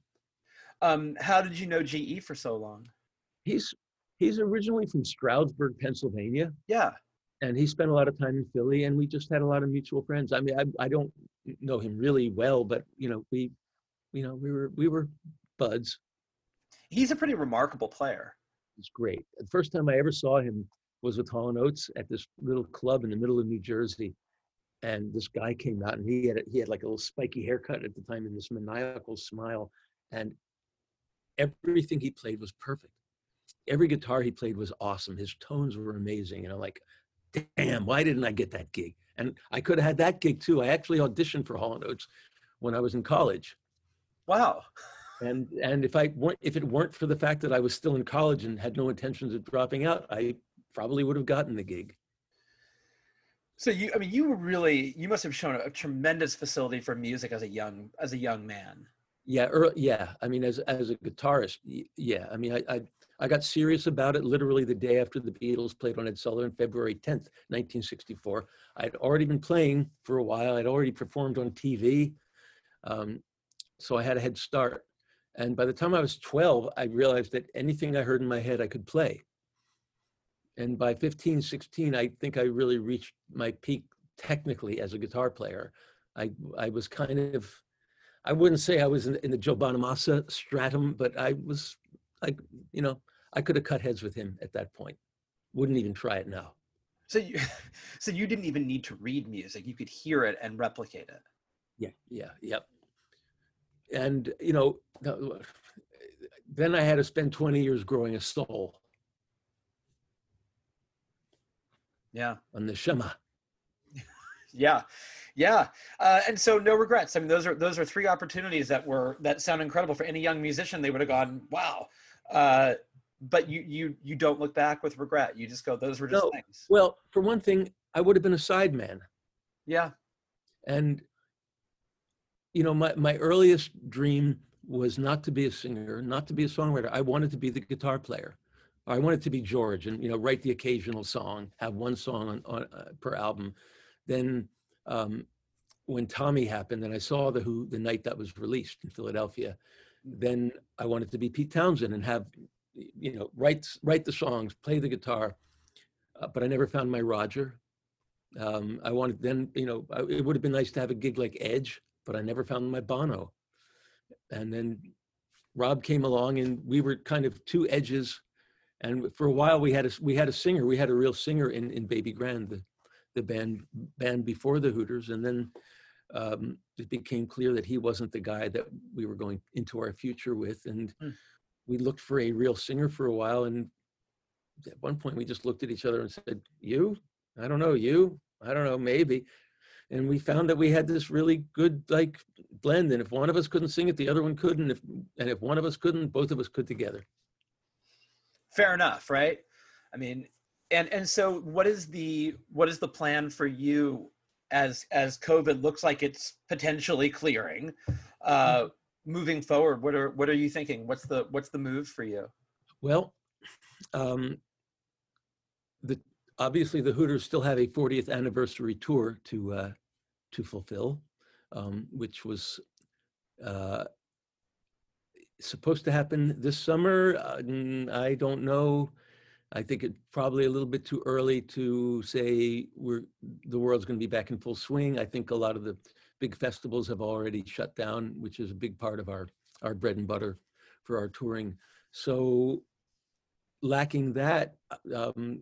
[SPEAKER 1] Um, how did you know GE for so long?
[SPEAKER 3] He's he's originally from Stroudsburg, Pennsylvania.
[SPEAKER 1] Yeah.
[SPEAKER 3] And he spent a lot of time in Philly, and we just had a lot of mutual friends. I mean, I, I don't know him really well, but you know, we, you know, we were we were buds.
[SPEAKER 1] He's a pretty remarkable player.
[SPEAKER 3] He's great. The first time I ever saw him was with Hall and Oates at this little club in the middle of New Jersey, and this guy came out and he had he had like a little spiky haircut at the time and this maniacal smile, and everything he played was perfect. Every guitar he played was awesome. His tones were amazing, and I'm like, damn, why didn't I get that gig? And I could have had that gig too. I actually auditioned for Hall and Oates when I was in college.
[SPEAKER 1] Wow.
[SPEAKER 3] And and if I weren't if it weren't for the fact that I was still in college and had no intentions of dropping out, I probably would have gotten the gig.
[SPEAKER 1] So you, I mean, you really, you must have shown a tremendous facility for music as a young, as a young man.
[SPEAKER 3] Yeah, early, yeah. I mean, as as a guitarist, yeah. I mean, I, I I got serious about it literally the day after the Beatles played on Ed Sullivan, February 10th, 1964. I'd already been playing for a while. I'd already performed on TV, um, so I had a head start. And by the time I was 12, I realized that anything I heard in my head, I could play and by 15 16 i think i really reached my peak technically as a guitar player. I i was kind of i wouldn't say i was in, in the joe bonamassa stratum but i was like you know i could have cut heads with him at that point. Wouldn't even try it now.
[SPEAKER 1] So you so you didn't even need to read music. You could hear it and replicate it.
[SPEAKER 3] Yeah yeah yep. And you know then i had to spend 20 years growing a soul
[SPEAKER 1] Yeah.
[SPEAKER 3] On the Shema.
[SPEAKER 1] yeah. Yeah. Uh, and so no regrets. I mean, those are, those are three opportunities that were, that sound incredible for any young musician. They would have gone, wow. Uh, but you, you, you don't look back with regret. You just go, those were just no. things.
[SPEAKER 3] Well, for one thing, I would have been a sideman.
[SPEAKER 1] Yeah.
[SPEAKER 3] And, you know, my, my earliest dream was not to be a singer, not to be a songwriter. I wanted to be the guitar player. I wanted to be George and you know write the occasional song, have one song on, on uh, per album. Then um, when Tommy happened, and I saw the Who the night that was released in Philadelphia, then I wanted to be Pete Townshend and have you know write write the songs, play the guitar. Uh, but I never found my Roger. Um, I wanted then you know it would have been nice to have a gig like Edge, but I never found my Bono. And then Rob came along, and we were kind of two edges and for a while we had a we had a singer we had a real singer in in baby grand the the band band before the hooters. And then um, it became clear that he wasn't the guy that we were going into our future with. And mm. we looked for a real singer for a while. And at one point we just looked at each other and said you? I don't know you? I don't know maybe. And we found that we had this really good like blend. And if one of us couldn't sing it the other one couldn't. If and if one of us couldn't both of us could together
[SPEAKER 1] fair enough, right? I mean, and and so what is the what is the plan for you as as COVID looks like it's potentially clearing? Uh, moving forward, what are what are you thinking? What's the what's the move for you?
[SPEAKER 3] Well, um, the obviously the Hooters still have a 40th anniversary tour to uh, to fulfill, um, which was uh, supposed to happen this summer. Uh, I don't know. I think it's probably a little bit too early to say we're the world's going to be back in full swing. I think a lot of the big festivals have already shut down, which is a big part of our our bread and butter for our touring. So, lacking that, um,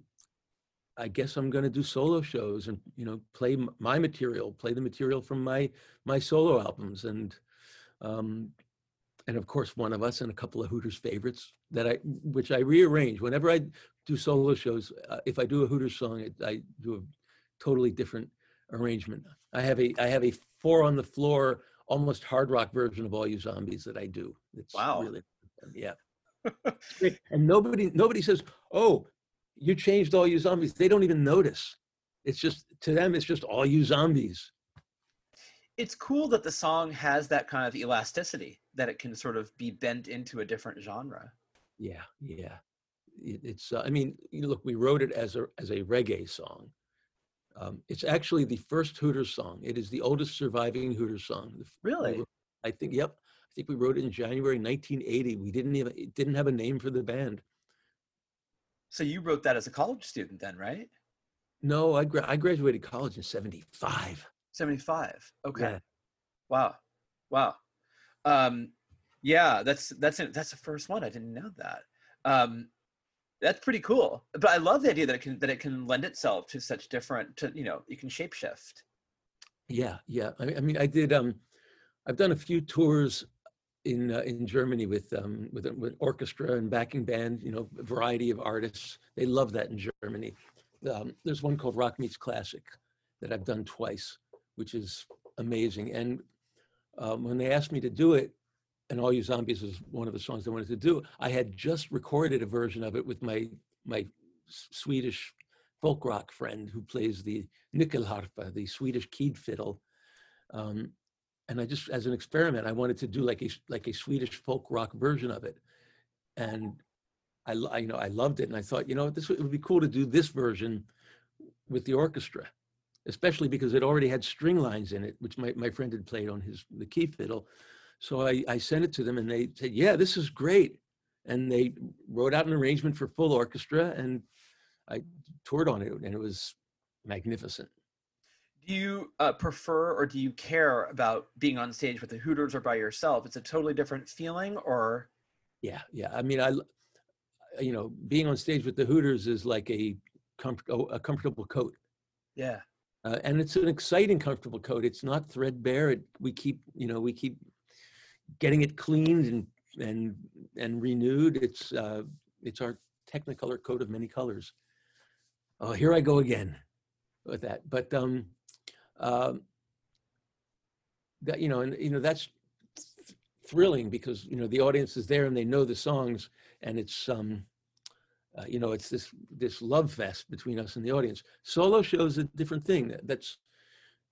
[SPEAKER 3] I guess I'm going to do solo shows and you know play my material, play the material from my my solo albums, and um, and of course one of us and a couple of Hooters favorites that I which I rearrange whenever I do solo shows. Uh, if I do a Hooters song, I, I do a totally different arrangement. I have a I have a four on the floor almost hard rock version of All You Zombies that I do.
[SPEAKER 1] It's wow.
[SPEAKER 3] really yeah. and nobody nobody says, "Oh, you changed All You Zombies." They don't even notice. It's just to them it's just All You Zombies
[SPEAKER 1] it's cool that the song has that kind of elasticity that it can sort of be bent into a different genre.
[SPEAKER 3] Yeah yeah. It's uh, i mean look we wrote it as a as a reggae song. Um, it's actually the first hooters song. It is the oldest surviving hooters song.
[SPEAKER 1] Really?
[SPEAKER 3] i think yep. I think we wrote it in january 1980 we didn't even didn't have a name for the band.
[SPEAKER 1] So you wrote that as a college student then right?
[SPEAKER 3] No i, gra- I graduated college in 75
[SPEAKER 1] 75. Okay. Yeah. Wow. Wow. Um, yeah, that's that's that's the first one. I didn't know that. Um, That's pretty cool. But I love the idea that it can that it can lend itself to such different to you know you can shapeshift.
[SPEAKER 3] Yeah, yeah. I, I mean, I did. Um, I've done a few tours in uh, in Germany with um with with orchestra and backing band. You know, variety of artists. They love that in Germany. Um, there's one called Rock Meets Classic that I've done twice, which is amazing. And um, when they asked me to do it, and All You Zombies was one of the songs I wanted to do, I had just recorded a version of it with my my Swedish folk rock friend who plays the nyckelharpa, the Swedish keyed fiddle. Um, and I just, as an experiment, I wanted to do like a like a Swedish folk rock version of it, and I, I you know I loved it, and I thought you know this would, it would be cool to do this version with the orchestra, especially because it already had string lines in it, which my, my friend had played on his the key fiddle. So I, I sent it to them, and they said, "Yeah, this is great," and they wrote out an arrangement for full orchestra, and I toured on it, and it was magnificent.
[SPEAKER 1] Do you uh, prefer or do you care about being on stage with the Hooters or by yourself? It's a totally different feeling, or
[SPEAKER 3] Yeah, yeah. I mean, I, you know, being on stage with the Hooters is like a comfort, a comfortable coat,
[SPEAKER 1] yeah,
[SPEAKER 3] uh, and it's an exciting, comfortable coat. It's not threadbare. It, we keep, you know, we keep getting it cleaned and and and renewed. It's uh, it's our Technicolor coat of many colors. Oh, here I go again with that. But um, um, that you know, and you know that's th- thrilling because you know the audience is there and they know the songs, and it's um, uh, you know, it's this this love fest between us and the audience. Solo shows a different thing. That, that's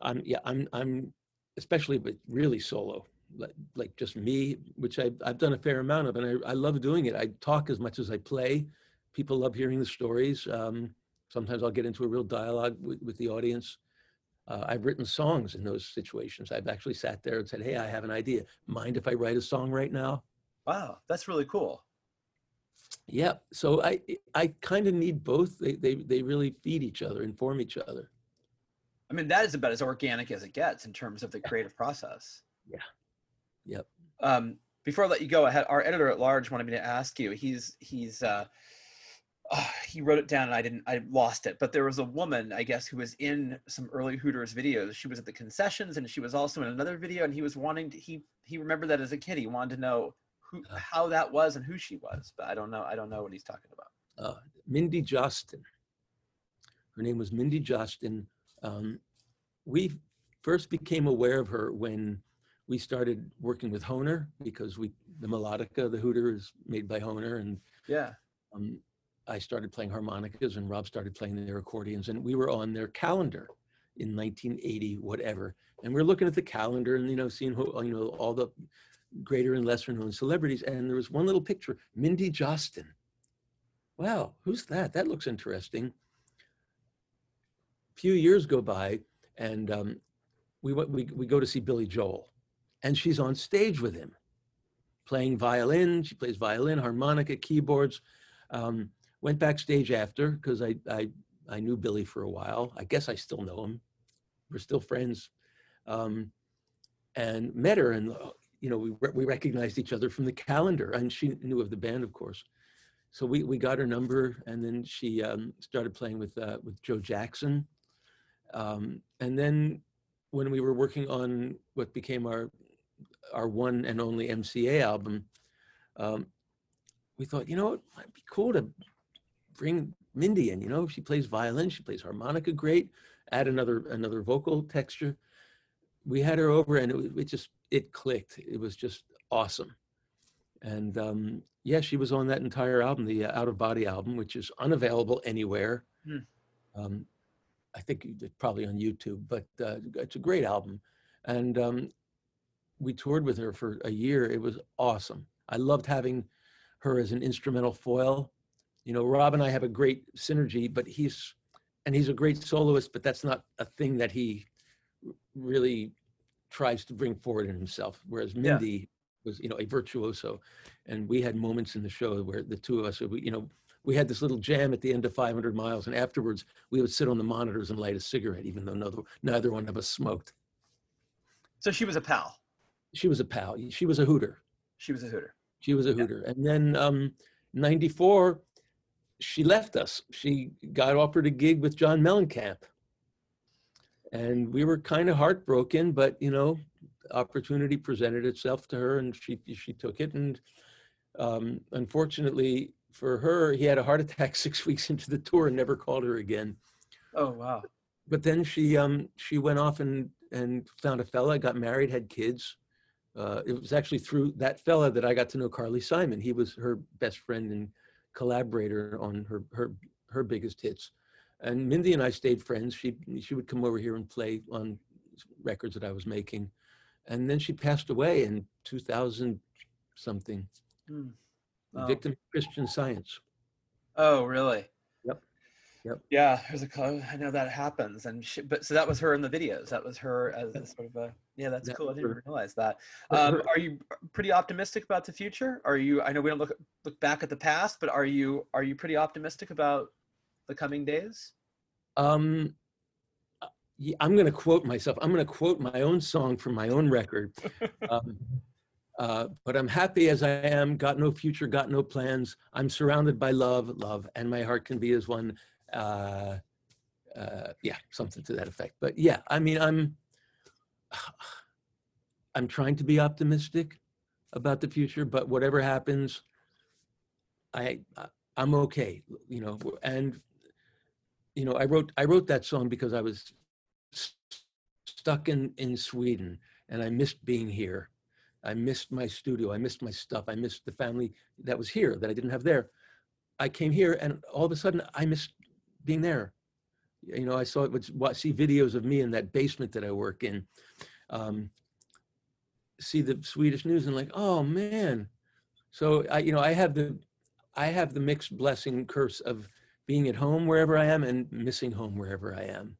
[SPEAKER 3] I'm yeah I'm I'm especially but really solo like, like just me, which I, I've done a fair amount of, and I, I love doing it. I talk as much as I play. People love hearing the stories. Um, sometimes I'll get into a real dialogue with, with the audience. Uh, I've written songs in those situations. I've actually sat there and said, "Hey, I have an idea. Mind if I write a song right now?"
[SPEAKER 1] wow, that's really cool.
[SPEAKER 3] Yeah. So I I kind of need both. They they they really feed each other, inform each other.
[SPEAKER 1] I mean, that is about as organic as it gets in terms of the creative process.
[SPEAKER 3] Yeah yep.
[SPEAKER 1] Um, before I let you go, I had our editor at large wanted me to ask you. He's he's uh, uh, he wrote it down and I didn't I lost it. But there was a woman, I guess, who was in some early Hooters videos. She was at the concessions and she was also in another video. And he was wanting to he he remembered that as a kid. He wanted to know who
[SPEAKER 3] Uh.
[SPEAKER 1] how that was and who she was. But I don't know. I don't know what he's talking about.
[SPEAKER 3] uh, Mindy Jostyn. Her name was Mindy Jostyn. Um, we first became aware of her when we started working with Hohner because we the melodica, the Hooter, is made by Hohner, and
[SPEAKER 1] Yeah.
[SPEAKER 3] um, I started playing harmonicas, and Rob started playing their accordions, and we were on their calendar in 1980, whatever. And we're looking at the calendar, and you know, seeing who, you know all the greater and lesser known celebrities, and there was one little picture, Mindy Jostyn wow, who's that? That looks interesting. few years go by and um, we, we, we go to see Billy Joel and she's on stage with him playing violin. She plays violin, harmonica, keyboards. Um, went backstage after because I, I, I knew Billy for a while. I guess I still know him. We're still friends. Um, and met her and, uh, you know, we, we recognized each other from the calendar and she knew of the band, of course so we, we got her number and then she um, started playing with uh, with Joe Jackson. Um, and then when we were working on what became our our one and only MCA album, um, we thought, you know, it might be cool to bring Mindy in. You know, she plays violin, she plays harmonica great. Add another another vocal texture. We had her over, and it, it just it clicked. It was just awesome. And um, yeah, she was on that entire album, the uh, Out of Body album, which is unavailable anywhere.
[SPEAKER 1] Hmm.
[SPEAKER 3] Um, I think it's probably on YouTube, but uh, it's a great album. And um, we toured with her for a year. It was awesome. I loved having her as an instrumental foil. You know, Rob and I have a great synergy, but he's and he's a great soloist, but that's not a thing that he really tries to bring forward in himself. Whereas
[SPEAKER 1] Yeah.
[SPEAKER 3] Mindy was, you know, a virtuoso, and we had moments in the show where the two of us, we, you know, we had this little jam at the end of 500 miles, and afterwards we would sit on the monitors and light a cigarette, even though neither, neither one of us smoked.
[SPEAKER 1] So she was a pal.
[SPEAKER 3] She was a pal. She was a hooter.
[SPEAKER 1] She was a Hooter.
[SPEAKER 3] She was a hooter. And then um, 94, she left us. She got offered a gig with John Mellencamp. And we were kind of heartbroken, but you know, opportunity presented itself to her and she she took it. And um, unfortunately for her, he had a heart attack six weeks into the tour and never called her again.
[SPEAKER 1] Oh wow.
[SPEAKER 3] But then she um she went off and and found a fella, got married, had kids. Uh, it was actually through that fella that I got to know Carly Simon. He was her best friend and collaborator on her her her biggest hits. And Mindy and I stayed friends. She she would come over here and play on records that I was making, and then she passed away in 2000 something.
[SPEAKER 1] Wow.
[SPEAKER 3] Victim of Christian Science.
[SPEAKER 1] Oh, really?
[SPEAKER 3] Yep. Yep.
[SPEAKER 1] Yeah, there's a I know that happens, and she, but so that was her in the videos. That was her as a sort of a yeah. That's
[SPEAKER 3] That
[SPEAKER 1] cool. I didn't
[SPEAKER 3] her.
[SPEAKER 1] realize that. Um, are you pretty optimistic about the future? Are you? I know we don't look look back at the past, but are you are you pretty optimistic about the coming days?
[SPEAKER 3] Um, I'm going to quote myself. I'm going to quote my own song from my own record. Um, uh, but I'm happy as I am. Got no future, got no plans. I'm surrounded by love, love, and my heart can be as one. Uh, uh, yeah, something to that effect. But yeah, I mean, I'm. I'm trying to be optimistic about the future, but whatever happens, I- I'm okay. You know, and you know, I wrote I wrote that song because I was stuck in in Sweden and I missed being here. I missed my studio. I missed my stuff. I missed the family that was here that I didn't have there. I came here and all of a sudden I missed being there. You know, I saw it wa- see videos of me in that basement that I work in. Um, see the Swedish news and like, oh man. So I, you know, I have the I have the mixed blessing curse of being at home wherever I am and missing home wherever I am.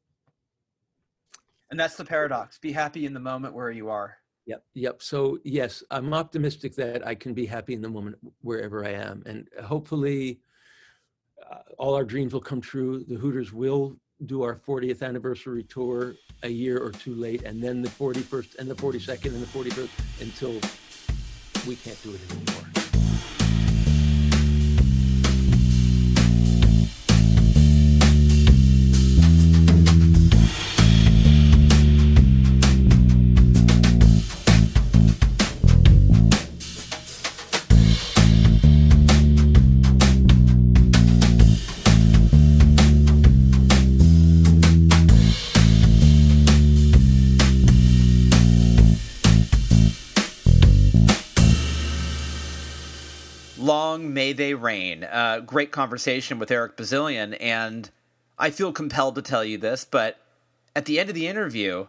[SPEAKER 1] And that's the paradox. Be happy in the moment where you are.
[SPEAKER 3] Yep. Yep. So yes, I'm optimistic that I can be happy in the moment wherever I am, and hopefully, uh, all our dreams will come true. The Hooters will do our 40th anniversary tour a year or two late, and then the 41st and the 42nd and the 41st until we can't do it anymore.
[SPEAKER 1] Long may they reign. Uh, great conversation with Eric Bazilian, and I feel compelled to tell you this, but at the end of the interview,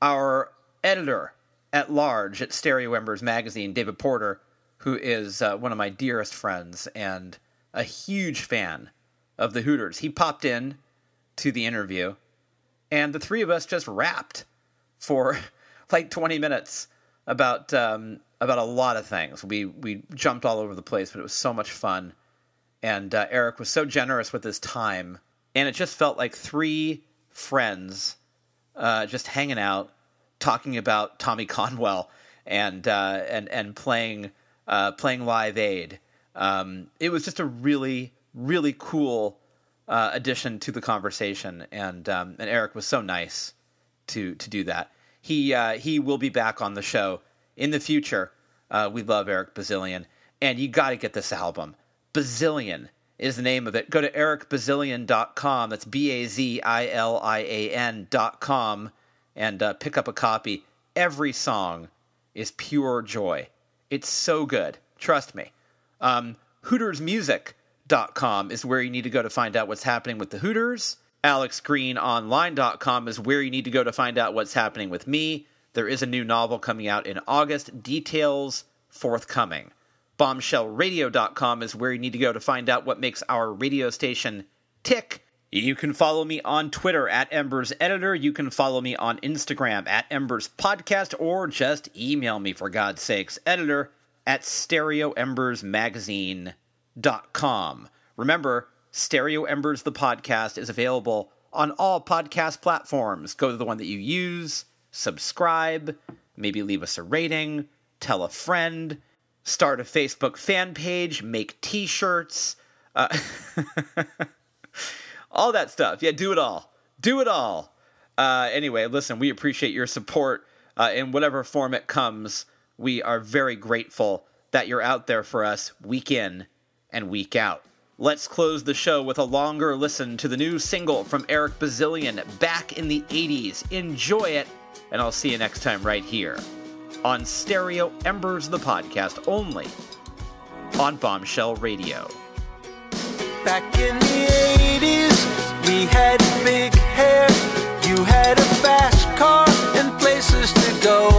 [SPEAKER 1] our editor at large at Stereo Embers magazine, David Porter, who is uh, one of my dearest friends and a huge fan of the Hooters, he popped in to the interview, and the three of us just rapped for like 20 minutes about um, about a lot of things. We we jumped all over the place, but it was so much fun. And uh, Eric was so generous with his time, and it just felt like three friends uh, just hanging out, talking about Tommy Conwell and uh, and and playing uh, playing Live Aid. Um, it was just a really really cool uh, addition to the conversation, and um, and Eric was so nice to to do that. He uh, he will be back on the show in the future. Uh, we love Eric Bazilian, and you got to get this album. Bazillion is the name of it. Go to ericbazilian.com. That's B A Z I L I A N.com and uh, pick up a copy. Every song is pure joy. It's so good. Trust me. Um, HootersMusic.com is where you need to go to find out what's happening with the Hooters. AlexGreenOnline.com is where you need to go to find out what's happening with me. There is a new novel coming out in August. Details forthcoming. BombshellRadio.com is where you need to go to find out what makes our radio station tick. You can follow me on Twitter at Embers Editor. You can follow me on Instagram at Embers Podcast, or just email me for God's sakes, editor at StereoEmbersMagazine.com. Remember, Stereo Embers the podcast is available on all podcast platforms. Go to the one that you use, subscribe, maybe leave us a rating, tell a friend, start a Facebook fan page, make t shirts, Uh, all that stuff. Yeah, do it all. Do it all. Uh, anyway, listen, we appreciate your support uh, in whatever form it comes. We are very grateful that you're out there for us week in and week out. Let's close the show with a longer listen to the new single from Eric Bazilian, Back in the 80s. Enjoy it, and I'll see you next time right here on Stereo Embers, the podcast, only on Bombshell Radio.
[SPEAKER 2] Back in the 80s, we had big hair. You had a fast car and places to go.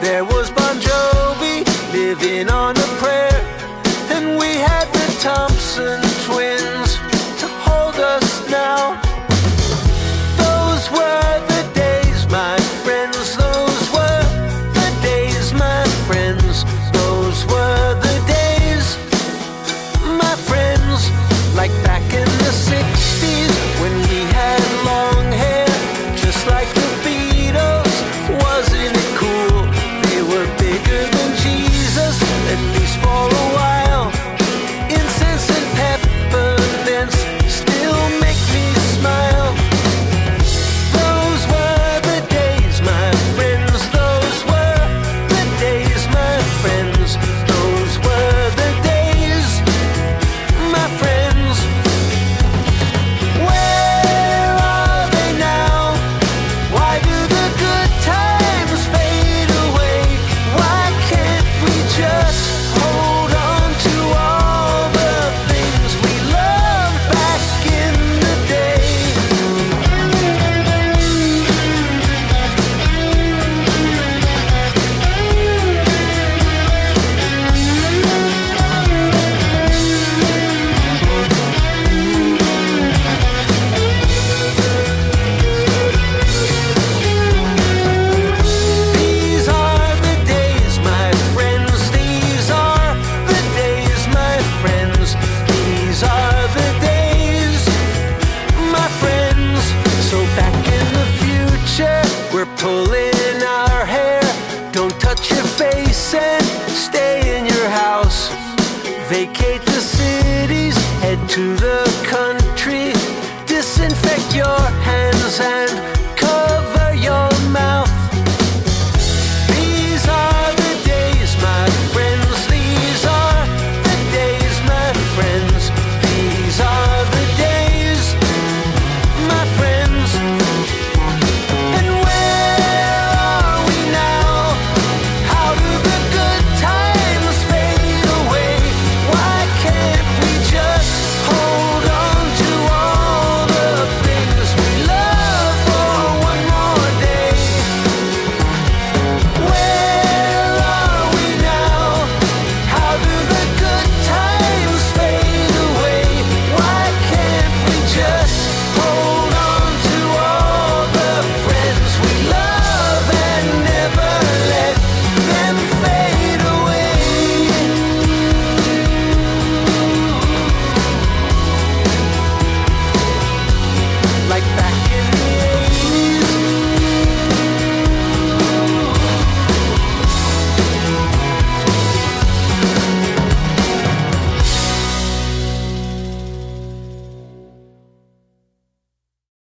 [SPEAKER 2] There was Bon Jovi living on a prayer, and we had the Thompson twins to hold us now. Those were